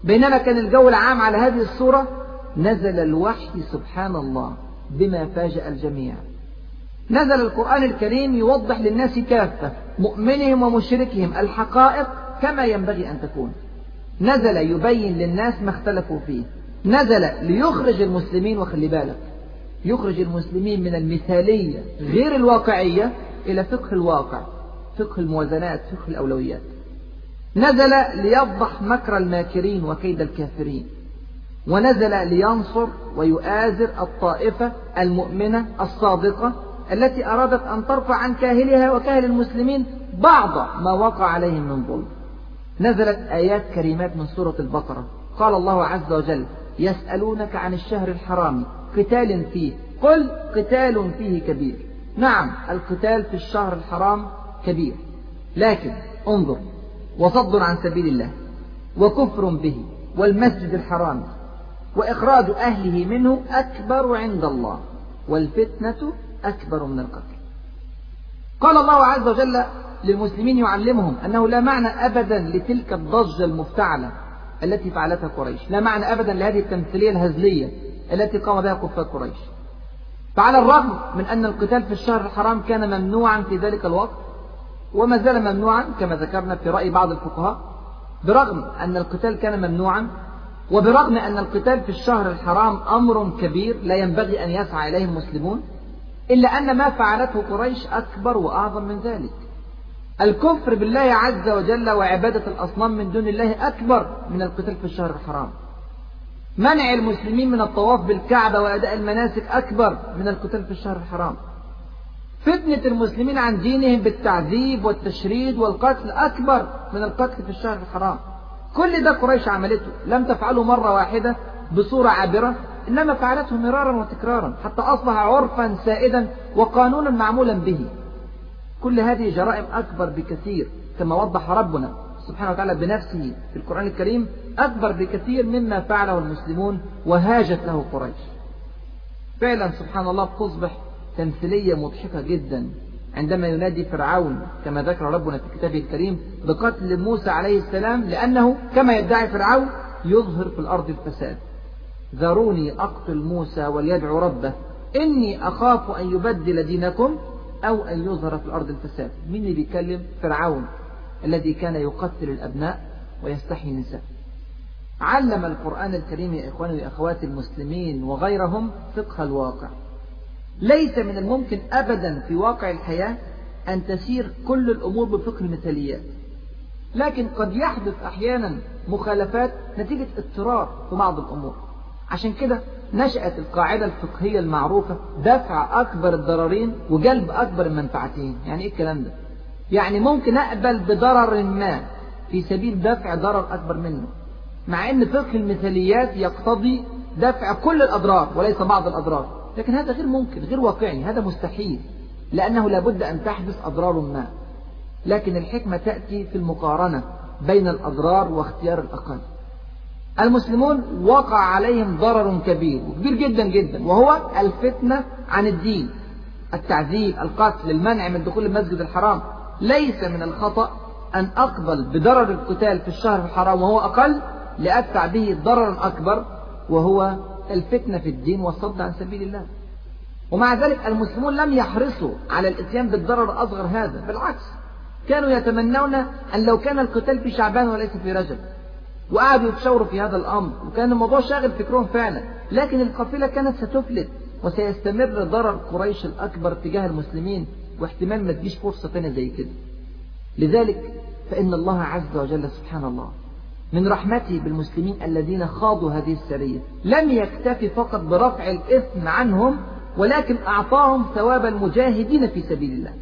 بينما كان الجو العام على هذه الصورة نزل الوحي سبحان الله بما فاجأ الجميع. نزل القرآن الكريم يوضح للناس كافة مؤمنهم ومشركهم الحقائق كما ينبغي أن تكون. نزل يبين للناس ما اختلفوا فيه. نزل ليخرج المسلمين وخلي بالك. يخرج المسلمين من المثالية غير الواقعية إلى فقه الواقع فقه الموازنات فقه الأولويات. نزل ليفضح مكر الماكرين وكيد الكافرين ونزل لينصر ويؤازر الطائفة المؤمنة الصادقة التي أرادت أن ترفع عن كاهلها وكاهل المسلمين بعض ما وقع عليهم من ظلم. نزلت آيات كريمات من سورة البقرة. قال الله عز وجل يسألونك عن الشهر الحرام قتال فيه. قل قتال فيه كبير. نعم القتال في الشهر الحرام كبير. لكن انظر وصد عن سبيل الله وكفر به والمسجد الحرام وإخراج أهله منه أكبر عند الله والفتنة أكبر من القتل. قال الله عز وجل للمسلمين يعلمهم أنه لا معنى أبدا لتلك الضجة المفتعلة التي فعلتها قريش. لا معنى أبدا لهذه التمثيلية الهزلية. التي قام بها كفار قريش. فعلى الرغم من أن القتال في الشهر الحرام كان ممنوعا في ذلك الوقت وما زال ممنوعا كما ذكرنا في رأي بعض الفقهاء برغم أن القتال كان ممنوعا وبرغم أن القتال في الشهر الحرام أمر كبير لا ينبغي أن يسعى إليه المسلمون إلا أن ما فعلته قريش أكبر وأعظم من ذلك. الكفر بالله عز وجل وعبادة الأصنام من دون الله أكبر من القتال في الشهر الحرام. منع المسلمين من الطواف بالكعبة وأداء المناسك أكبر من القتال في الشهر الحرام. فتنة المسلمين عن دينهم بالتعذيب والتشريد والقتل أكبر من القتل في الشهر الحرام. كل ده قريش عملته. لم تفعله مرة واحدة بصورة عابرة إنما فعلته مرارا وتكرارا حتى أصبح عرفا سائدا وقانونا معمولا به. كل هذه جرائم أكبر بكثير كما وضح ربنا سبحانه وتعالى بنفسه في القرآن الكريم أكبر بكثير مما فعله المسلمون وهاجت له قريش. فعلا سبحان الله تصبح تمثيلية مضحكة جدا عندما ينادي فرعون كما ذكر ربنا في كتابه الكريم بقتل موسى عليه السلام لأنه كما يدعي فرعون يظهر في الأرض الفساد. ذروني أقتل موسى وليدعو ربه. إني أخاف أن يبدل دينكم أو أن يظهر في الأرض الفساد. مين اللي بيكلم؟ فرعون الذي كان يقتل الأبناء ويستحيي النساء. علم القرآن الكريم يا إخواني وأخواتي المسلمين وغيرهم فقه الواقع. ليس من الممكن أبدا في واقع الحياة أن تسير كل الأمور بفقه المثاليات. لكن قد يحدث أحيانا مخالفات نتيجة اضطرار في بعض الأمور. عشان كده نشأت القاعدة الفقهية المعروفة دفع أكبر الضررين وجلب أكبر المنفعتين. يعني إيه الكلام ده؟ يعني ممكن أقبل بضرر ما في سبيل دفع ضرر أكبر منه. مع أن فقه المثاليات يقتضي دفع كل الأضرار وليس بعض الأضرار. لكن هذا غير ممكن غير واقعي هذا مستحيل. لأنه لابد أن تحدث أضرار ما. لكن الحكمة تأتي في المقارنة بين الأضرار واختيار الأقل. المسلمون وقع عليهم ضرر كبير وكبير جدا جدا وهو الفتنة عن الدين. التعذيب القتل المنع من دخول المسجد الحرام. ليس من الخطأ أن أقبل بضرر القتال في الشهر الحرام وهو أقل لأدفع به ضررا أكبر وهو الفتنة في الدين والصد عن سبيل الله. ومع ذلك المسلمون لم يحرصوا على الإتيان بالضرر الأصغر هذا بالعكس. كانوا يتمنون أن لو كان القتال في شعبان وليس في رجب وقعدوا يتشاوروا في هذا الأمر وكان الموضوع شاغل فكرهم فعلا. لكن القافلة كانت ستفلت وسيستمر ضرر قريش الأكبر تجاه المسلمين واحتمال ما تجيش فرصة ثانية زي كده. لذلك فإن الله عز وجل سبحان الله من رحمته بالمسلمين الذين خاضوا هذه السرية. لم يكتفي فقط برفع الإثم عنهم ولكن أعطاهم ثواب المجاهدين في سبيل الله.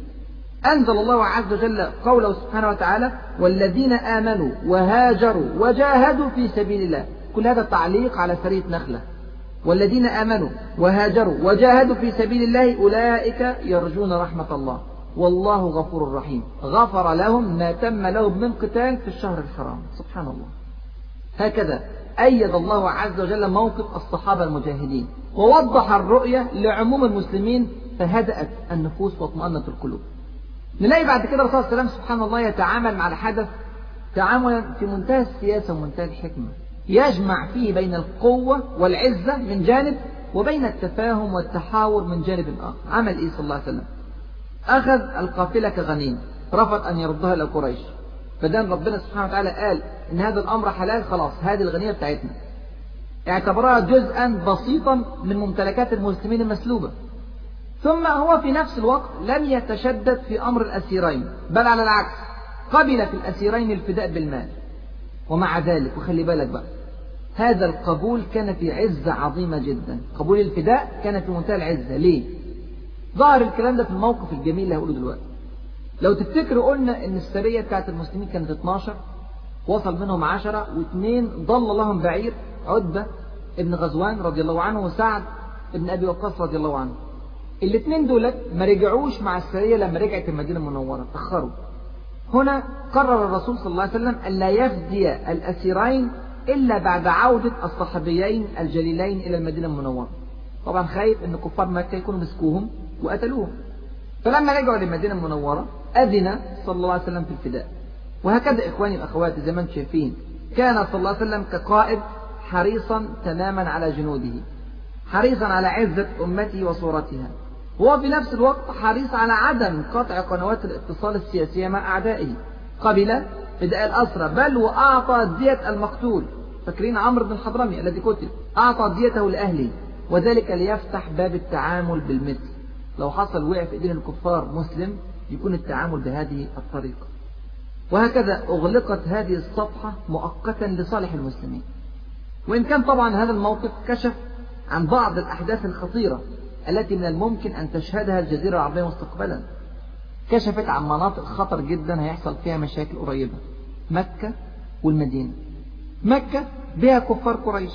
أنزل الله عز وجل قوله سبحانه وتعالى والذين آمنوا وهاجروا وجاهدوا في سبيل الله. كل هذا تعليق على سرية نخلة. والذين آمنوا وهاجروا وجاهدوا في سبيل الله أولئك يرجون رحمة الله. والله غفور رحيم. غفر لهم ما تم لهم من قتال في الشهر الحرام. سبحان الله. هكذا أيد الله عز وجل موقف الصحابة المجاهدين ووضح الرؤية لعموم المسلمين فهدأت النفوس واطمأنت القلوب. نلاقي بعد كده الرسول صلى الله عليه وسلم سبحان الله يتعامل مع الحدث تعاملا في منتهى السياسة ومنتهى الحكمة. يجمع فيه بين القوة والعزة من جانب وبين التفاهم والتحاور من جانب آخر عمل إيه صلى الله عليه وسلم؟ أخذ القافلة كغنيم رفض أن يردها إلى قريش. فدام ربنا سبحانه وتعالى قال إن هذا الأمر حلال خلاص هذه الغنيمة بتاعتنا. اعتبرها جزءا بسيطا من ممتلكات المسلمين المسلوبة. ثم هو في نفس الوقت لم يتشدد في أمر الأسيرين بل على العكس قبل في الأسيرين الفداء بالمال. ومع ذلك وخلي بالك بقى هذا القبول كان في عزة عظيمة جدا. قبول الفداء كان في منتهى العزة. ليه؟ ظهر الكلام ده في الموقف الجميل اللي هقوله دلوقتي. لو تفتكروا قلنا إن السرية بتاعت المسلمين كانت 12 وصل منهم عشرة واثنين ضل لهم بعير عتبة ابن غزوان رضي الله عنه وسعد ابن أبي وقاص رضي الله عنه. الاثنين دولت ما رجعوش مع السرية لما رجعت المدينة المنورة تأخروا. هنا قرر الرسول صلى الله عليه وسلم أن لا يفدي الأسيرين إلا بعد عودة الصحابيين الجليلين إلى المدينة المنورة. طبعا خايف أن كفار مكة يكونوا مسكوهم وقتلوهم. فلما رجعوا للمدينة المنورة أذن صلى الله عليه وسلم في الفداء. وهكذا إخواني الأخوات زي ما أنتم شايفين كان صلى الله عليه وسلم كقائد حريصا تماما على جنوده حريصا على عزة أمته وصورتها. هو في نفس الوقت حريص على عدم قطع قنوات الاتصال السياسية مع أعدائه. قبل فداء الأسرى بل وأعطى دية المقتول. فاكرين عمرو بن الحضرمي الذي قتل؟ أعطى ديته لأهله وذلك ليفتح باب التعامل بالمثل. لو حصل وقع في إيدين الكفار مسلم يكون التعامل بهذه الطريقة. وهكذا أغلقت هذه الصفحة مؤقتا لصالح المسلمين. وإن كان طبعا هذا الموقف كشف عن بعض الأحداث الخطيرة التي من الممكن أن تشهدها الجزيرة العربية مستقبلا. كشفت عن مناطق خطر جدا هيحصل فيها مشاكل قريبة. مكة والمدينة. مكة بها كفار قريش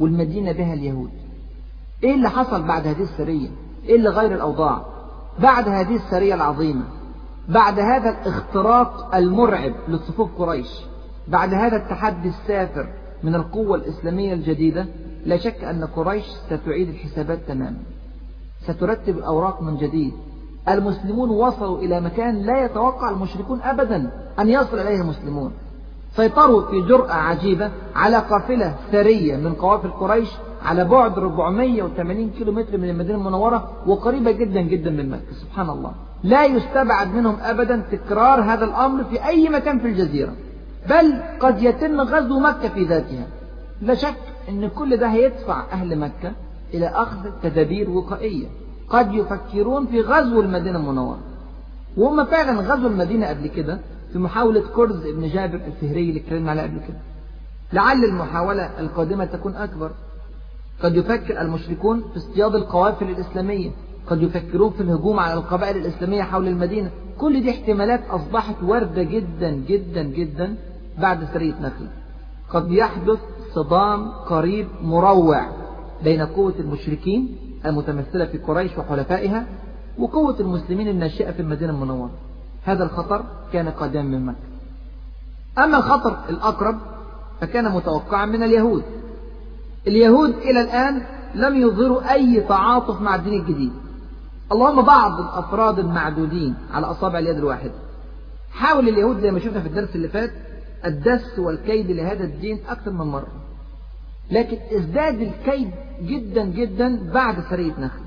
والمدينة بها اليهود. إيه اللي حصل بعد هذه السرية؟ اللي غير الأوضاع. بعد هذه السرية العظيمة بعد هذا الاختراق المرعب لصفوف قريش بعد هذا التحدي السافر من القوة الإسلامية الجديدة لا شك أن قريش ستعيد الحسابات تماما. سترتب الأوراق من جديد. المسلمون وصلوا إلى مكان لا يتوقع المشركون أبدا أن يصل إليه المسلمون. سيطروا في جرأة عجيبة على قافلة ثرية من قوافل قريش على بعد 480 كيلو متر من المدينة المنورة وقريبة جدا جدا من مكة سبحان الله. لا يستبعد منهم أبدا تكرار هذا الأمر في أي مكان في الجزيرة. بل قد يتم غزو مكة في ذاتها. لا شك أن كل ده هيدفع أهل مكة إلى أخذ تدابير وقائية. قد يفكرون في غزو المدينة المنورة. وهم فعلا غزوا المدينة قبل كده في محاولة كرز ابن جابر الفهري اللي اتكلمنا عليه قبل كده. لعل المحاولة القادمة تكون أكبر. قد يفكر المشركون في اصطياد القوافل الإسلامية قد يفكرون في الهجوم على القبائل الإسلامية حول المدينة. كل دي احتمالات أصبحت واردة جدا جدا جدا بعد سرية نخل قد يحدث صدام قريب مروع بين قوة المشركين المتمثلة في قريش وحلفائها وقوة المسلمين الناشئة في المدينة المنورة. هذا الخطر كان قادما من مكة. أما الخطر الأقرب فكان متوقعا من اليهود. اليهود إلى الآن لم يظهروا أي تعاطف مع الدين الجديد. اللهم بعض الأفراد المعدودين على أصابع اليد الواحدة حاول اليهود زي ما شفنا في الدرس اللي فات الدس والكيد لهذا الدين أكثر من مرة. لكن ازداد الكيد جدا جدا بعد سرية نخل.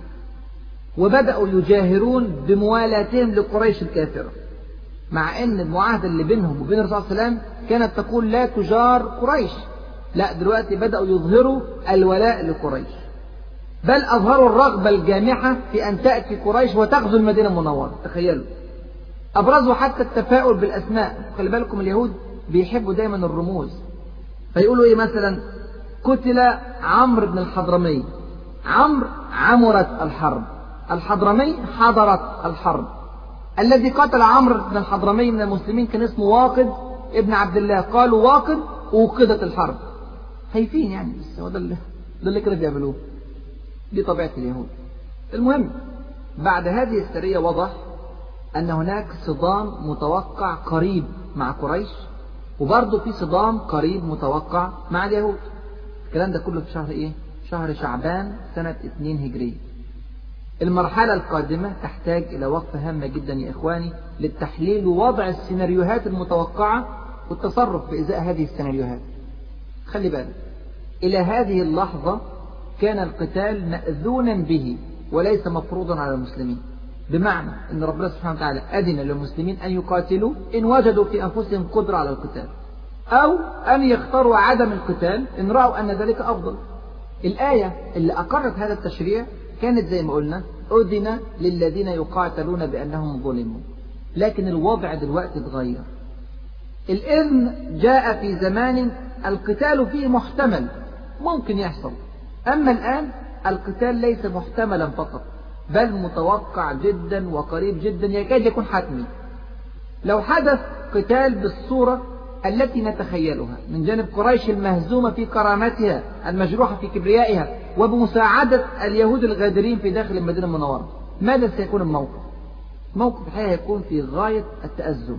وبدأوا يجاهرون بموالاتهم لقريش الكافرة. مع إن المعاهدة اللي بينهم وبين الرسول صلى الله عليه وسلم كانت تقول لا تجار قريش. لا دلوقتي بدأوا يظهروا الولاء لقريش. بل أظهروا الرغبة الجامحة في أن تأتي قريش وتغزو المدينة المنورة. تخيلوا. أبرزوا حتى التفاؤل بالأسماء. خلي بالكم اليهود بيحبوا دايما الرموز. فيقولوا إيه مثلا؟ قتل عمرو بن الحضرمي عمرو عمرت الحرب. الحضرمي حضرت الحرب. الذي قتل عمرو بن الحضرمي من المسلمين كان اسمه واقد ابن عبد الله. قالوا واقد وقدت الحرب. خايفين يعني بس هو ده اللي ده اللي كانوا بيعملوه. دي طبيعة اليهود. المهم بعد هذه السرية وضح أن هناك صدام متوقع قريب مع قريش وبرضه في صدام قريب متوقع مع اليهود. الكلام ده كله في شهر إيه؟ شهر شعبان سنة 2 هجرية المرحلة القادمة تحتاج إلى وقفة هامة جدا يا إخواني للتحليل ووضع السيناريوهات المتوقعة والتصرف في إزاء هذه السيناريوهات. خلي بالك. إلى هذه اللحظة كان القتال مأذونا به وليس مفروضا على المسلمين. بمعنى أن ربنا سبحانه وتعالى أذن للمسلمين أن يقاتلوا إن وجدوا في أنفسهم قدرة على القتال. أو أن يختاروا عدم القتال إن رأوا أن ذلك أفضل. الآية اللي أقرت هذا التشريع كانت زي ما قلنا أذن للذين يقاتلون بأنهم ظلموا. لكن الوضع دلوقتي اتغير. الإذن جاء في زمان القتال فيه محتمل ممكن يحصل. أما الآن القتال ليس محتملا فقط بل متوقع جدا وقريب جدا يكاد يكون حتمي. لو حدث قتال بالصورة التي نتخيلها من جانب قريش المهزومة في كرامتها المجروحة في كبريائها وبمساعدة اليهود الغادرين في داخل المدينة المنورة ماذا سيكون الموقف؟ موقف الحقيقة يكون في غاية التأزم.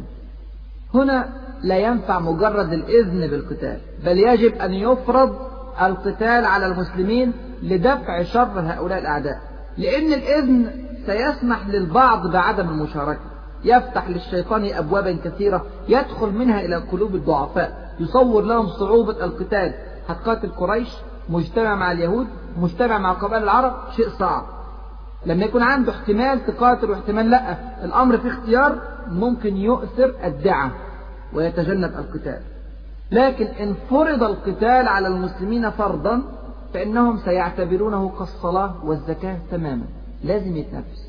هنا لا ينفع مجرد الإذن بالقتال بل يجب أن يفرض القتال على المسلمين لدفع شر هؤلاء الأعداء. لأن الإذن سيسمح للبعض بعدم المشاركة. يفتح للشيطان أبوابا كثيرة يدخل منها إلى قلوب الضعفاء يصور لهم صعوبة القتال. هتقاتل قريش مجتمع مع اليهود مجتمع مع قبائل العرب شيء صعب. لما يكون عنده احتمال تقاتل واحتمال لا. الأمر في اختيار ممكن يؤثر الدعة ويتجنب القتال. لكن إن فرض القتال على المسلمين فرضا فإنهم سيعتبرونه كالصلاة والزكاة تماما. لازم يتنفس.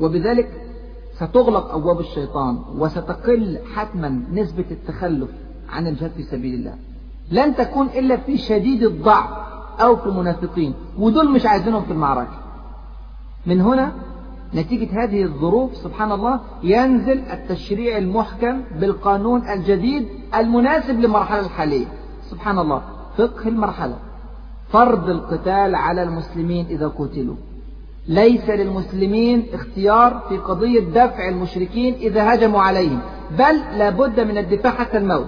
وبذلك ستغلق أبواب الشيطان وستقل حتما نسبة التخلف عن الجهاد في سبيل الله. لن تكون إلا في شديد الضعف أو في المنافقين. ودول مش عايزينهم في المعركة. من هنا نتيجة هذه الظروف سبحان الله ينزل التشريع المحكم بالقانون الجديد المناسب للمرحلة الحالية. سبحان الله فقه المرحلة. فرض القتال على المسلمين إذا قتلوا. ليس للمسلمين اختيار في قضية دفع المشركين إذا هجموا عليهم بل لابد من الدفاع حتى الموت.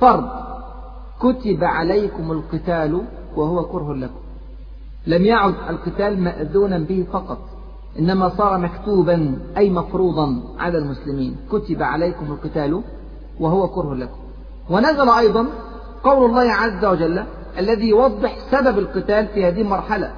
فرض كتب عليكم القتال وهو كره لكم. لم يعد القتال مأذونا به فقط. إنما صار مكتوبا أي مفروضا على المسلمين. كتب عليكم القتال وهو كره لكم. ونزل أيضا قول الله عز وجل الذي يوضح سبب القتال في هذه المرحلة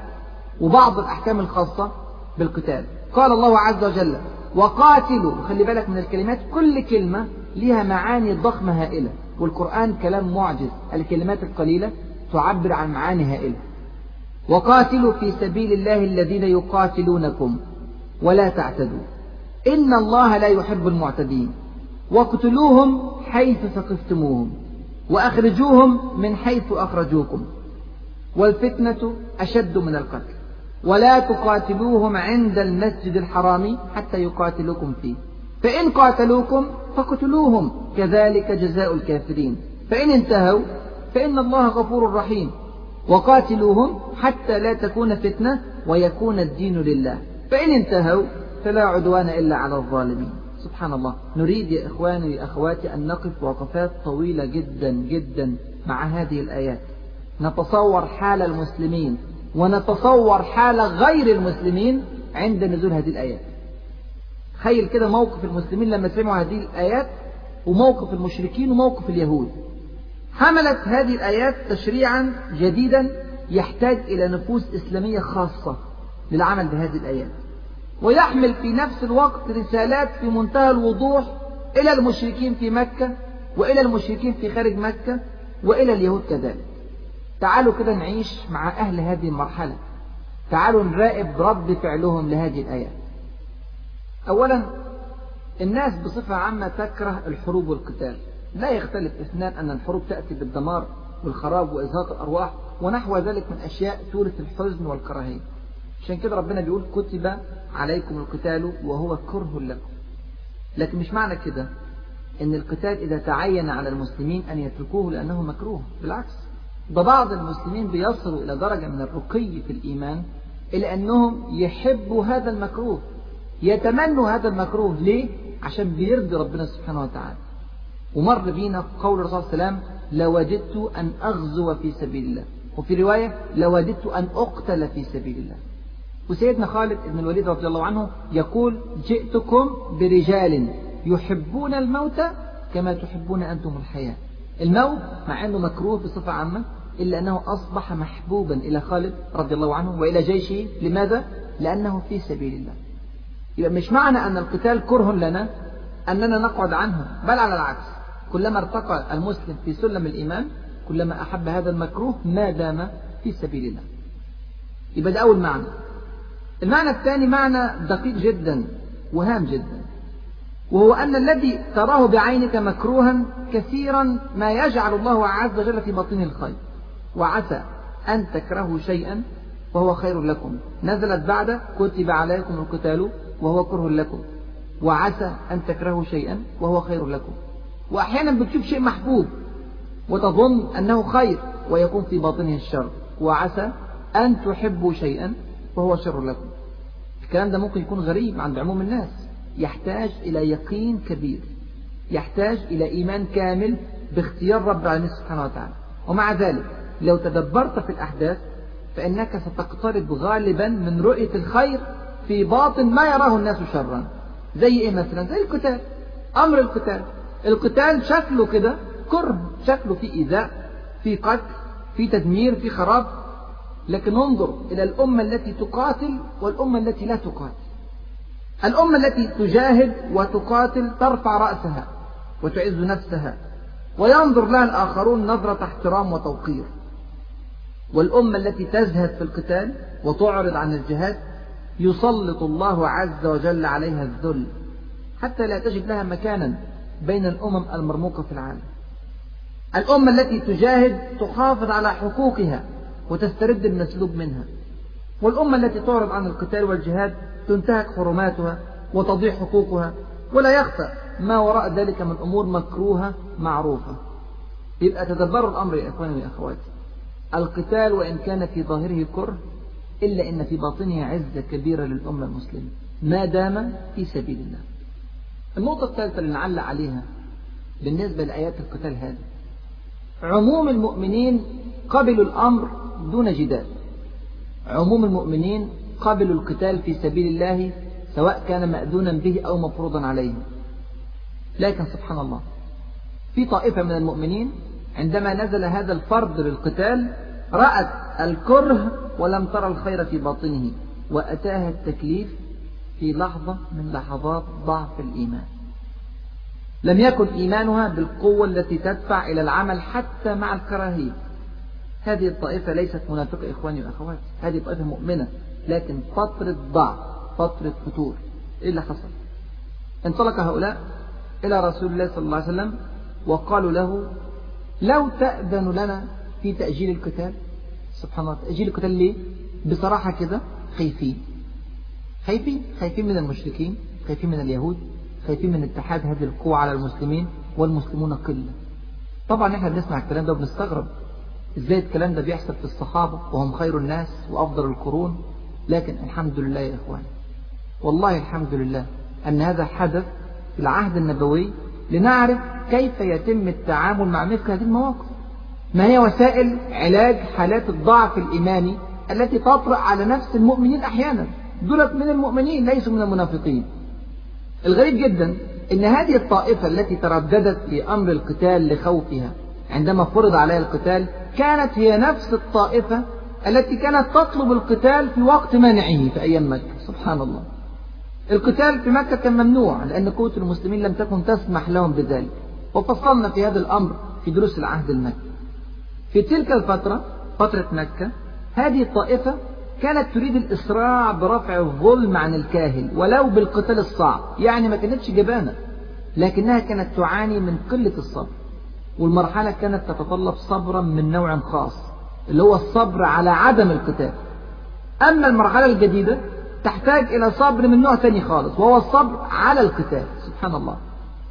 وبعض الأحكام الخاصة بالقتال. قال الله عز وجل وقاتلوا خلي بالك من الكلمات كل كلمة لها معاني ضخمة هائلة. والقرآن كلام معجز. الكلمات القليلة تعبر عن معاني هائلة. وقاتلوا في سبيل الله الذين يقاتلونكم. ولا تعتدوا. إن الله لا يحب المعتدين. واقتلوهم حيث ثقفتموهم. وأخرجوهم من حيث أخرجوكم. والفتنة أشد من القتل. ولا تقاتلوهم عند المسجد الحرام حتى يقاتلوكم فيه. فإن قاتلوكم فاقتلوهم. كذلك جزاء الكافرين. فإن انتهوا فإن الله غفور رحيم. وقاتلوهم حتى لا تكون فتنة ويكون الدين لله. فإن انتهوا فلا عدوان إلا على الظالمين. سبحان الله. نريد يا إخواني يا أخواتي أن نقف وقفات طويلة جدا جدا مع هذه الآيات. نتصور حال المسلمين ونتصور حال غير المسلمين عند نزول هذه الآيات. تخيل كده موقف المسلمين لما سمعوا هذه الآيات وموقف المشركين وموقف اليهود. حملت هذه الآيات تشريعا جديدا يحتاج إلى نفوس إسلامية خاصة للعمل بهذه الآيات. ويحمل في نفس الوقت رسالات في منتهى الوضوح إلى المشركين في مكة وإلى المشركين في خارج مكة وإلى اليهود كذلك. تعالوا كده نعيش مع أهل هذه المرحلة. تعالوا نراقب رد فعلهم لهذه الآيات أولا الناس بصفة عامة تكره الحروب والقتال. لا يختلف إثنان أن الحروب تأتي بالدمار والخراب وإزهاق الأرواح ونحو ذلك من أشياء تورث الحزن والكراهية. عشان كده ربنا بيقول كتب عليكم القتال وهو كره لكم. لكن مش معنى كده إن القتال إذا تعين على المسلمين أن يتركوه لأنه مكروه. بالعكس ده بعض المسلمين بيصلوا إلى درجة من الرقي في الإيمان إلى أنهم يحبوا هذا المكروه يتمنوا هذا المكروه. ليه؟ عشان بيرضي ربنا سبحانه وتعالى. ومر بينا قول الرسول صلى الله عليه وسلم لوددت أن أغزو في سبيل الله. وفي رواية لوددت أن أقتل في سبيل الله. وسيدنا خالد بن الوليد رضي الله عنه يقول جئتكم برجال يحبون الموت كما تحبون أنتم الحياة. الموت مع أنه مكروه بصفة عامة إلا أنه أصبح محبوبا إلى خالد رضي الله عنه وإلى جيشه. لماذا؟ لأنه في سبيل الله. يبقى مش معنى أن القتال كره لنا أننا نقعد عنه بل على العكس. كلما ارتقى المسلم في سلم الإيمان كلما أحب هذا المكروه ما دام في سبيل الله. يبقى ده أول معنى. المعنى الثاني معنى دقيق جدا وهام جدا. وهو أن الذي تراه بعينك مكروها كثيرا ما يجعل الله عز وجل في باطنه الخير. وعسى أن تكرهوا شيئا وهو خير لكم. نزلت بعد كتب عليكم القتال وهو كره لكم. وعسى أن تكرهوا شيئا وهو خير لكم. وأحيانا بتشوف شيء محبوب وتظن أنه خير ويكون في باطنه الشر. وعسى أن تحبوا شيئا وهو شر لكم. الكلام ده ممكن يكون غريب عند عموم الناس. يحتاج إلى يقين كبير. يحتاج إلى إيمان كامل باختيار رب العالمين سبحانه وتعالى. ومع ذلك لو تدبرت في الأحداث فإنك ستقترب غالبا من رؤية الخير في باطن ما يراه الناس شرا. زي إيه مثلا؟ زي القتال أمر القتال القتال شكله كده كره شكله في إيذاء في قتل في تدمير في خراب. لكن انظر إلى الأمة التي تقاتل والأمة التي لا تقاتل. الأمة التي تجاهد وتقاتل ترفع رأسها وتعز نفسها. وينظر لها الآخرون نظرة احترام وتوقير. والأمة التي تزهد في القتال وتعرض عن الجهاد يسلط الله عز وجل عليها الذل. حتى لا تجد لها مكانا. بين الأمم المرموقة في العالم. الأمة التي تجاهد تحافظ على حقوقها وتسترد المسلوب منها. والأمة التي تعرض عن القتال والجهاد تنتهك حرماتها وتضيع حقوقها ولا يخفى ما وراء ذلك من أمور مكروهة معروفة. يبقى تدبروا الأمر يا إخواني وأخواتي القتال وإن كان في ظاهره كره إلا إن في باطنه عزة كبيرة للأمة المسلمة. ما دام في سبيل الله. النقطة الثالثة اللي نعلق عليها بالنسبة لآيات القتال هذه. عموم المؤمنين قبلوا الأمر دون جدال. عموم المؤمنين قبلوا القتال في سبيل الله سواء كان مأذونا به أو مفروضا عليه. لكن سبحان الله في طائفة من المؤمنين عندما نزل هذا الفرض للقتال رأت الكره ولم ترى الخير في باطنه وأتاها التكليف في لحظة من لحظات ضعف الإيمان. لم يكن إيمانها بالقوة التي تدفع إلى العمل حتى مع الكراهية. هذه الطائفة ليست منافقة إخواني وأخواتي. هذه طائفة مؤمنة. لكن فترة ضعف فترة فتور. إيه اللي حصل؟ انطلق هؤلاء إلى رسول الله صلى الله عليه وسلم وقالوا له لو تأذن لنا في تأجيل القتال؟ سبحان الله. تأجيل القتال ليه؟ بصراحة كده خايفين. خايفين خايفين من المشركين خايفين من اليهود خايفين من اتحاد هذه القوة على المسلمين والمسلمون قلة. طبعا إحنا بنسمع الكلام ده وبنستغرب إزاي الكلام ده بيحصل في الصحابة وهم خير الناس وأفضل القرون. لكن الحمد لله يا إخوان والله الحمد لله أن هذا حدث في العهد النبوي لنعرف كيف يتم التعامل مع مثل هذه المواقف. ما هي وسائل علاج حالات الضعف الإيماني التي تطرأ على نفس المؤمنين أحيانا؟ دولت من المؤمنين ليسوا من المنافقين. الغريب جدا أن هذه الطائفة التي ترددت في أمر القتال لخوفها عندما فرض عليها القتال كانت هي نفس الطائفة التي كانت تطلب القتال في وقت منعه في أيام مكة. سبحان الله. القتال في مكة كان ممنوع لأن قوة المسلمين لم تكن تسمح لهم بذلك. وفصلنا في هذا الأمر في دروس العهد المكي. في تلك الفترة فترة مكة هذه الطائفة كانت تريد الإسراع برفع الظلم عن الكاهل ولو بالقتال الصعب. يعني ما كانتش جبانة لكنها كانت تعاني من قلة الصبر. والمرحلة كانت تتطلب صبرا من نوع خاص اللي هو الصبر على عدم القتال. أما المرحلة الجديدة تحتاج إلى صبر من نوع ثاني خالص وهو الصبر على القتال. سبحان الله.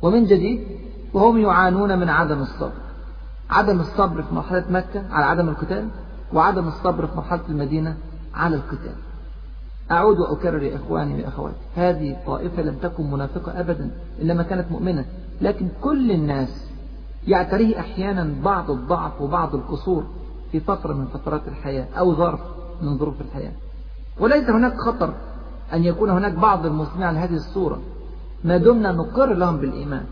ومن جديد وهم يعانون من عدم الصبر. عدم الصبر في مرحلة مكة على عدم القتال وعدم الصبر في مرحلة المدينة على القتال. أعود وأكرر يا إخواني وأخواتي هذه طائفة لم تكن منافقة أبدا إنما كانت مؤمنة. لكن كل الناس يعتريه أحيانا بعض الضعف وبعض القصور في فترة من فترات الحياة أو ظرف من ظروف الحياة. وليس هناك خطر أن يكون هناك بعض المسلمين على هذه الصورة. ما دمنا نقر لهم بالإيمان.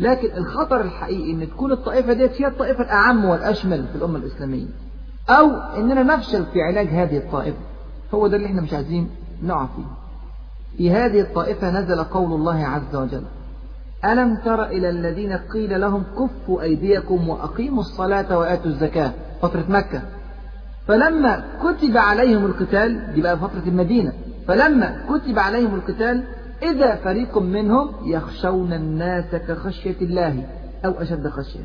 لكن الخطر الحقيقي أن تكون الطائفة ديت هي الطائفة الأعم والأشمل في الأمة الإسلامية. أو أننا نفشل في علاج هذه الطائفة. هو ده اللي إحنا مش عايزين نقع فيه. في هذه الطائفة نزل قول الله عز وجل ألم تر إلى الذين قيل لهم كفوا أيديكم وأقيموا الصلاة وآتوا الزكاة. فترة مكة. فلما كتب عليهم القتال دي بقى فترة المدينة. فلما كتب عليهم القتال إذا فريق منهم يخشون الناس كخشية الله أو أشد خشية.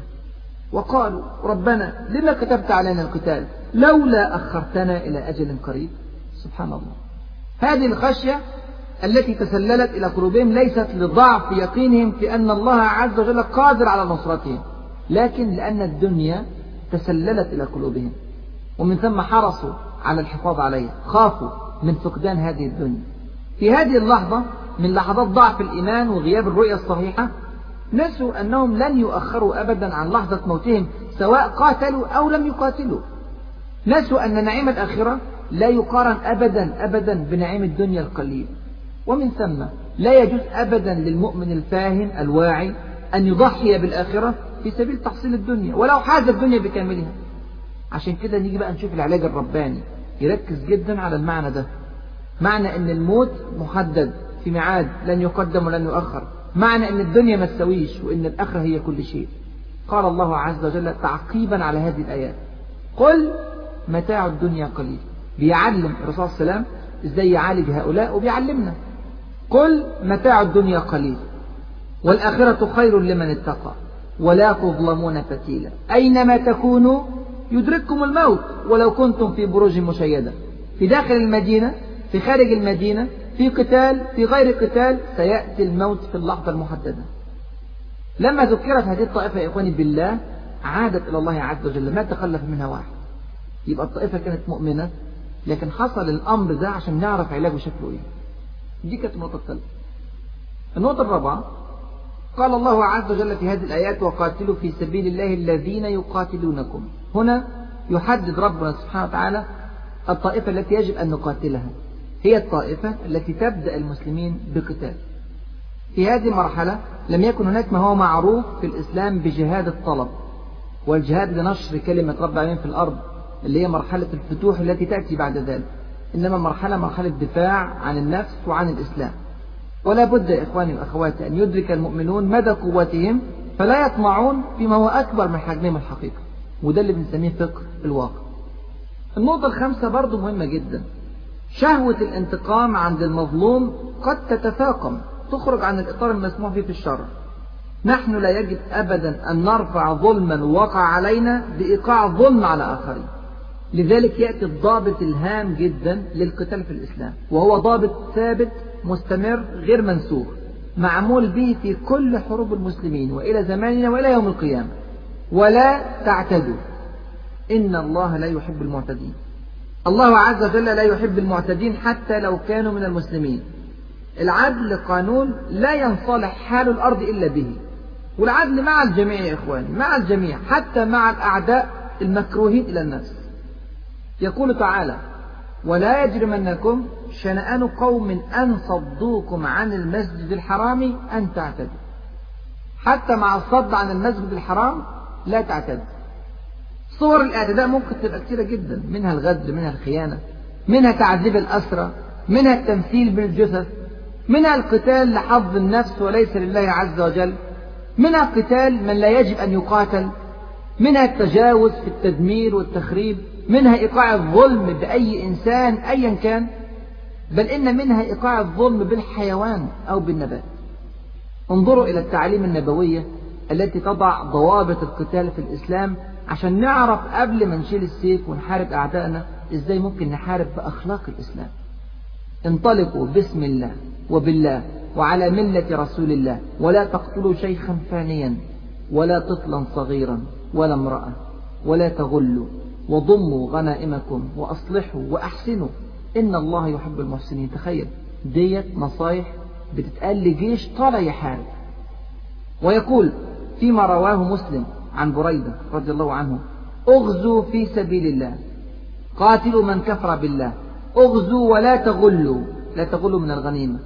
وقالوا ربنا لما كتبت علينا القتال لولا أخرتنا إلى أجل قريب؟ سبحان الله. هذه الخشية التي تسللت إلى قلوبهم ليست لضعف يقينهم في أن الله عز وجل قادر على نصرتهم لكن لأن الدنيا تسللت إلى قلوبهم ومن ثم حرصوا على الحفاظ عليها خافوا من فقدان هذه الدنيا. في هذه اللحظة من لحظات ضعف الإيمان وغياب الرؤية الصحيحة نسوا أنهم لن يؤخروا أبدا عن لحظة موتهم سواء قاتلوا أو لم يقاتلوا. نسوا أن نعيم الآخرة لا يقارن أبدا أبدا بنعيم الدنيا القليل. ومن ثم لا يجوز أبدا للمؤمن الفاهم الواعي أن يضحي بالآخرة في سبيل تحصيل الدنيا ولو حاز الدنيا بكاملها. عشان كده نيجي بقى نشوف العلاج الرباني. يركز جدا على المعنى ده. معنى إن الموت محدد في ميعاد لن يقدم ولن يؤخر. معنى إن الدنيا ما تسويش وإن الآخرة هي كل شيء. قال الله عز وجل تعقيبا على هذه الآيات. قل متاع الدنيا قليل. بيعلم الرسول صلى الله عليه وسلم إزاي يعالج هؤلاء وبيعلمنا. قل متاع الدنيا قليل. والآخرة خير لمن اتقى. ولا تظلمون فتيلا. أينما تكونوا يدرككم الموت. ولو كنتم في بروج مشيدة. في داخل المدينة في خارج المدينة في قتال في غير قتال سيأتي الموت في اللحظة المحددة. لما ذكرت هذه الطائفة يا إخواني بالله عادت إلى الله عز وجل ما تخلف منها واحد. يبقى الطائفة كانت مؤمنة لكن حصل الأمر ده عشان نعرف علاجه شكله إيه. دي كانت النقطة الثالثة. النقطة الرابعة قال الله عز وجل في هذه الآيات وقاتلوا في سبيل الله الذين يقاتلونكم. هنا يحدد ربنا سبحانه وتعالى الطائفة التي يجب أن نقاتلها. هي الطائفة التي تبدأ المسلمين بقتال. في هذه المرحلة لم يكن هناك ما هو معروف في الإسلام بجهاد الطلب والجهاد لنشر كلمة رب العالمين في الأرض اللي هي مرحلة الفتوح التي تأتي بعد ذلك. إنما مرحلة مرحلة دفاع عن النفس وعن الإسلام. ولا بد يا إخواني وأخواتي أن يدرك المؤمنون مدى قوتهم فلا يطمعون فيما هو أكبر من حجمهم الحقيقي وده اللي بنسميه فقه الواقع. النقطة الخامسة برضو مهمة جدا. شهوة الانتقام عند المظلوم قد تتفاقم تخرج عن الإطار المسموح فيه في الشرع نحن لا يجب أبدا أن نرفع ظلما وقع علينا بإيقاع ظلم على آخرين. لذلك يأتي الضابط الهام جدا للقتال في الإسلام وهو ضابط ثابت مستمر غير منسوخ معمول به في كل حروب المسلمين وإلى زماننا وإلى يوم القيامة. ولا تعتدوا. إن الله لا يحب المعتدين. الله عز وجل لا يحب المعتدين حتى لو كانوا من المسلمين. العدل قانون لا ينصلح حال الأرض إلا به. والعدل مع الجميع يا إخواني مع الجميع حتى مع الأعداء المكروهين إلى النفس يقول تعالى ولا يجرمنكم شنآن قوم أن صدوكم عن المسجد الحرام أن تعتدوا. حتى مع الصد عن المسجد الحرام لا تعتدوا. صور الاعتداء ممكن تبقى كثيرة جدا منها الغدر منها الخيانة منها تعذيب الأسرى منها التمثيل بالجثث منها القتال لحظ النفس وليس لله عز وجل منها قتال من لا يجب أن يقاتل منها التجاوز في التدمير والتخريب منها إيقاع الظلم بأي إنسان أيا كان بل إن منها إيقاع الظلم بالحيوان أو بالنبات. انظروا إلى التعاليم النبوية التي تضع ضوابط القتال في الإسلام عشان نعرف قبل ما نشيل السيف ونحارب أعدائنا إزاي ممكن نحارب بأخلاق الإسلام. انطلقوا باسم الله وبالله وعلى ملة رسول الله. ولا تقتلوا شيخا فانيا ولا طفلا صغيرا ولا امرأة ولا تغلوا. وضموا غنائمكم وأصلحوا وأحسنوا. إن الله يحب المحسنين. تخيل ديت نصايح بتتقال لجيش طالع يحارب. ويقول فيما رواه مسلم عن بريدة رضي الله عنه أغزوا في سبيل الله قاتلوا من كفر بالله أغزوا ولا تغلوا لا تغلوا من الغنيمة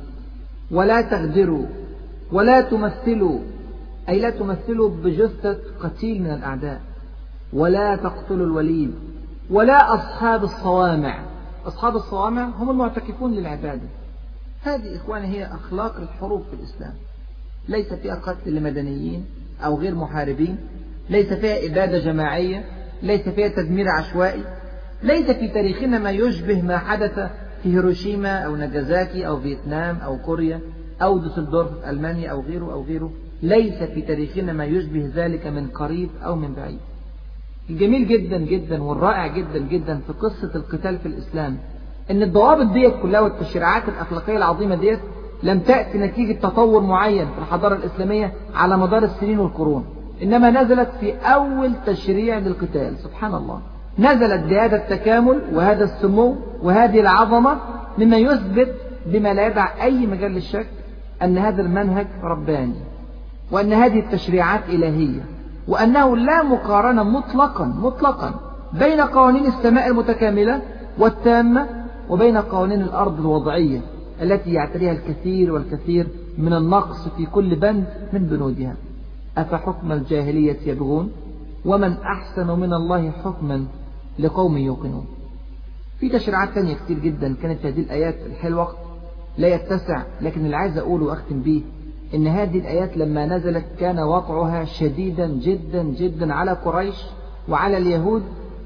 ولا تغدروا ولا تمثلوا أي لا تمثلوا بجثة قتيل من الأعداء ولا تقتلوا الوليد ولا أصحاب الصوامع. أصحاب الصوامع هم المعتكفون للعبادة. هذه إخواني هي أخلاق الحروب في الإسلام. ليس فيها قتل لمدنيين أو غير محاربين ليس فيها إبادة جماعية ليس فيها تدمير عشوائي ليس في تاريخنا ما يشبه ما حدث في هيروشيما أو ناجازاكي أو فيتنام أو كوريا أو دوسلدورف في ألمانيا أو غيره أو غيره. ليس في تاريخنا ما يشبه ذلك من قريب أو من بعيد. الجميل جدا جدا والرائع جدا جدا في قصة القتال في الإسلام إن الضوابط ديت كلها والتشريعات الأخلاقية العظيمة ديت لم تأتي نتيجة تطور معين في الحضارة الإسلامية على مدار السنين والقرون. إنما نزلت في أول تشريع للقتال سبحان الله. نزلت بهذا التكامل وهذا السمو وهذه العظمة مما يثبت بما لا يدع أي مجال للشك أن هذا المنهج رباني وأن هذه التشريعات إلهية وأنه لا مقارنة مطلقا مطلقا بين قوانين السماء المتكاملة والتامة وبين قوانين الأرض الوضعية التي يعتريها الكثير والكثير من النقص في كل بند من بنودها. أفحكم الجاهلية يبغون؟ ومن أحسن من الله حكما لقوم يوقنون. في تشريعات تانية كتير جدا كانت هذه الآيات الحلوة لا يتسع لكن اللي عايز أقوله وأختم به إن هذه الآيات لما نزلت كان وضعها شديدا جدا جدا على قريش وعلى اليهود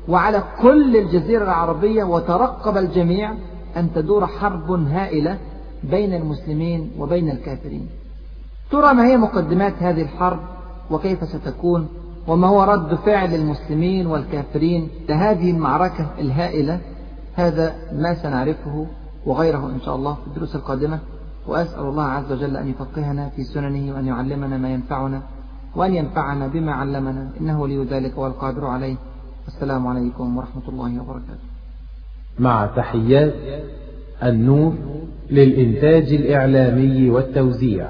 وعلى كل الجزيرة العربية وترقب الجميع أن تدور حرب هائلة بين المسلمين وبين الكافرين. ترى ما هي مقدمات هذه الحرب؟ وكيف ستكون وما هو رد فعل المسلمين والكافرين لهذه المعركة الهائلة؟ هذا ما سنعرفه وغيره إن شاء الله في الدروس القادمة. وأسأل الله عز وجل أن يفقهنا في سننه وأن يعلمنا ما ينفعنا وأن ينفعنا بما علمنا. إنه ولي ذلك والقادر عليه. السلام عليكم ورحمة الله وبركاته. مع تحيات النور للإنتاج الإعلامي والتوزيع.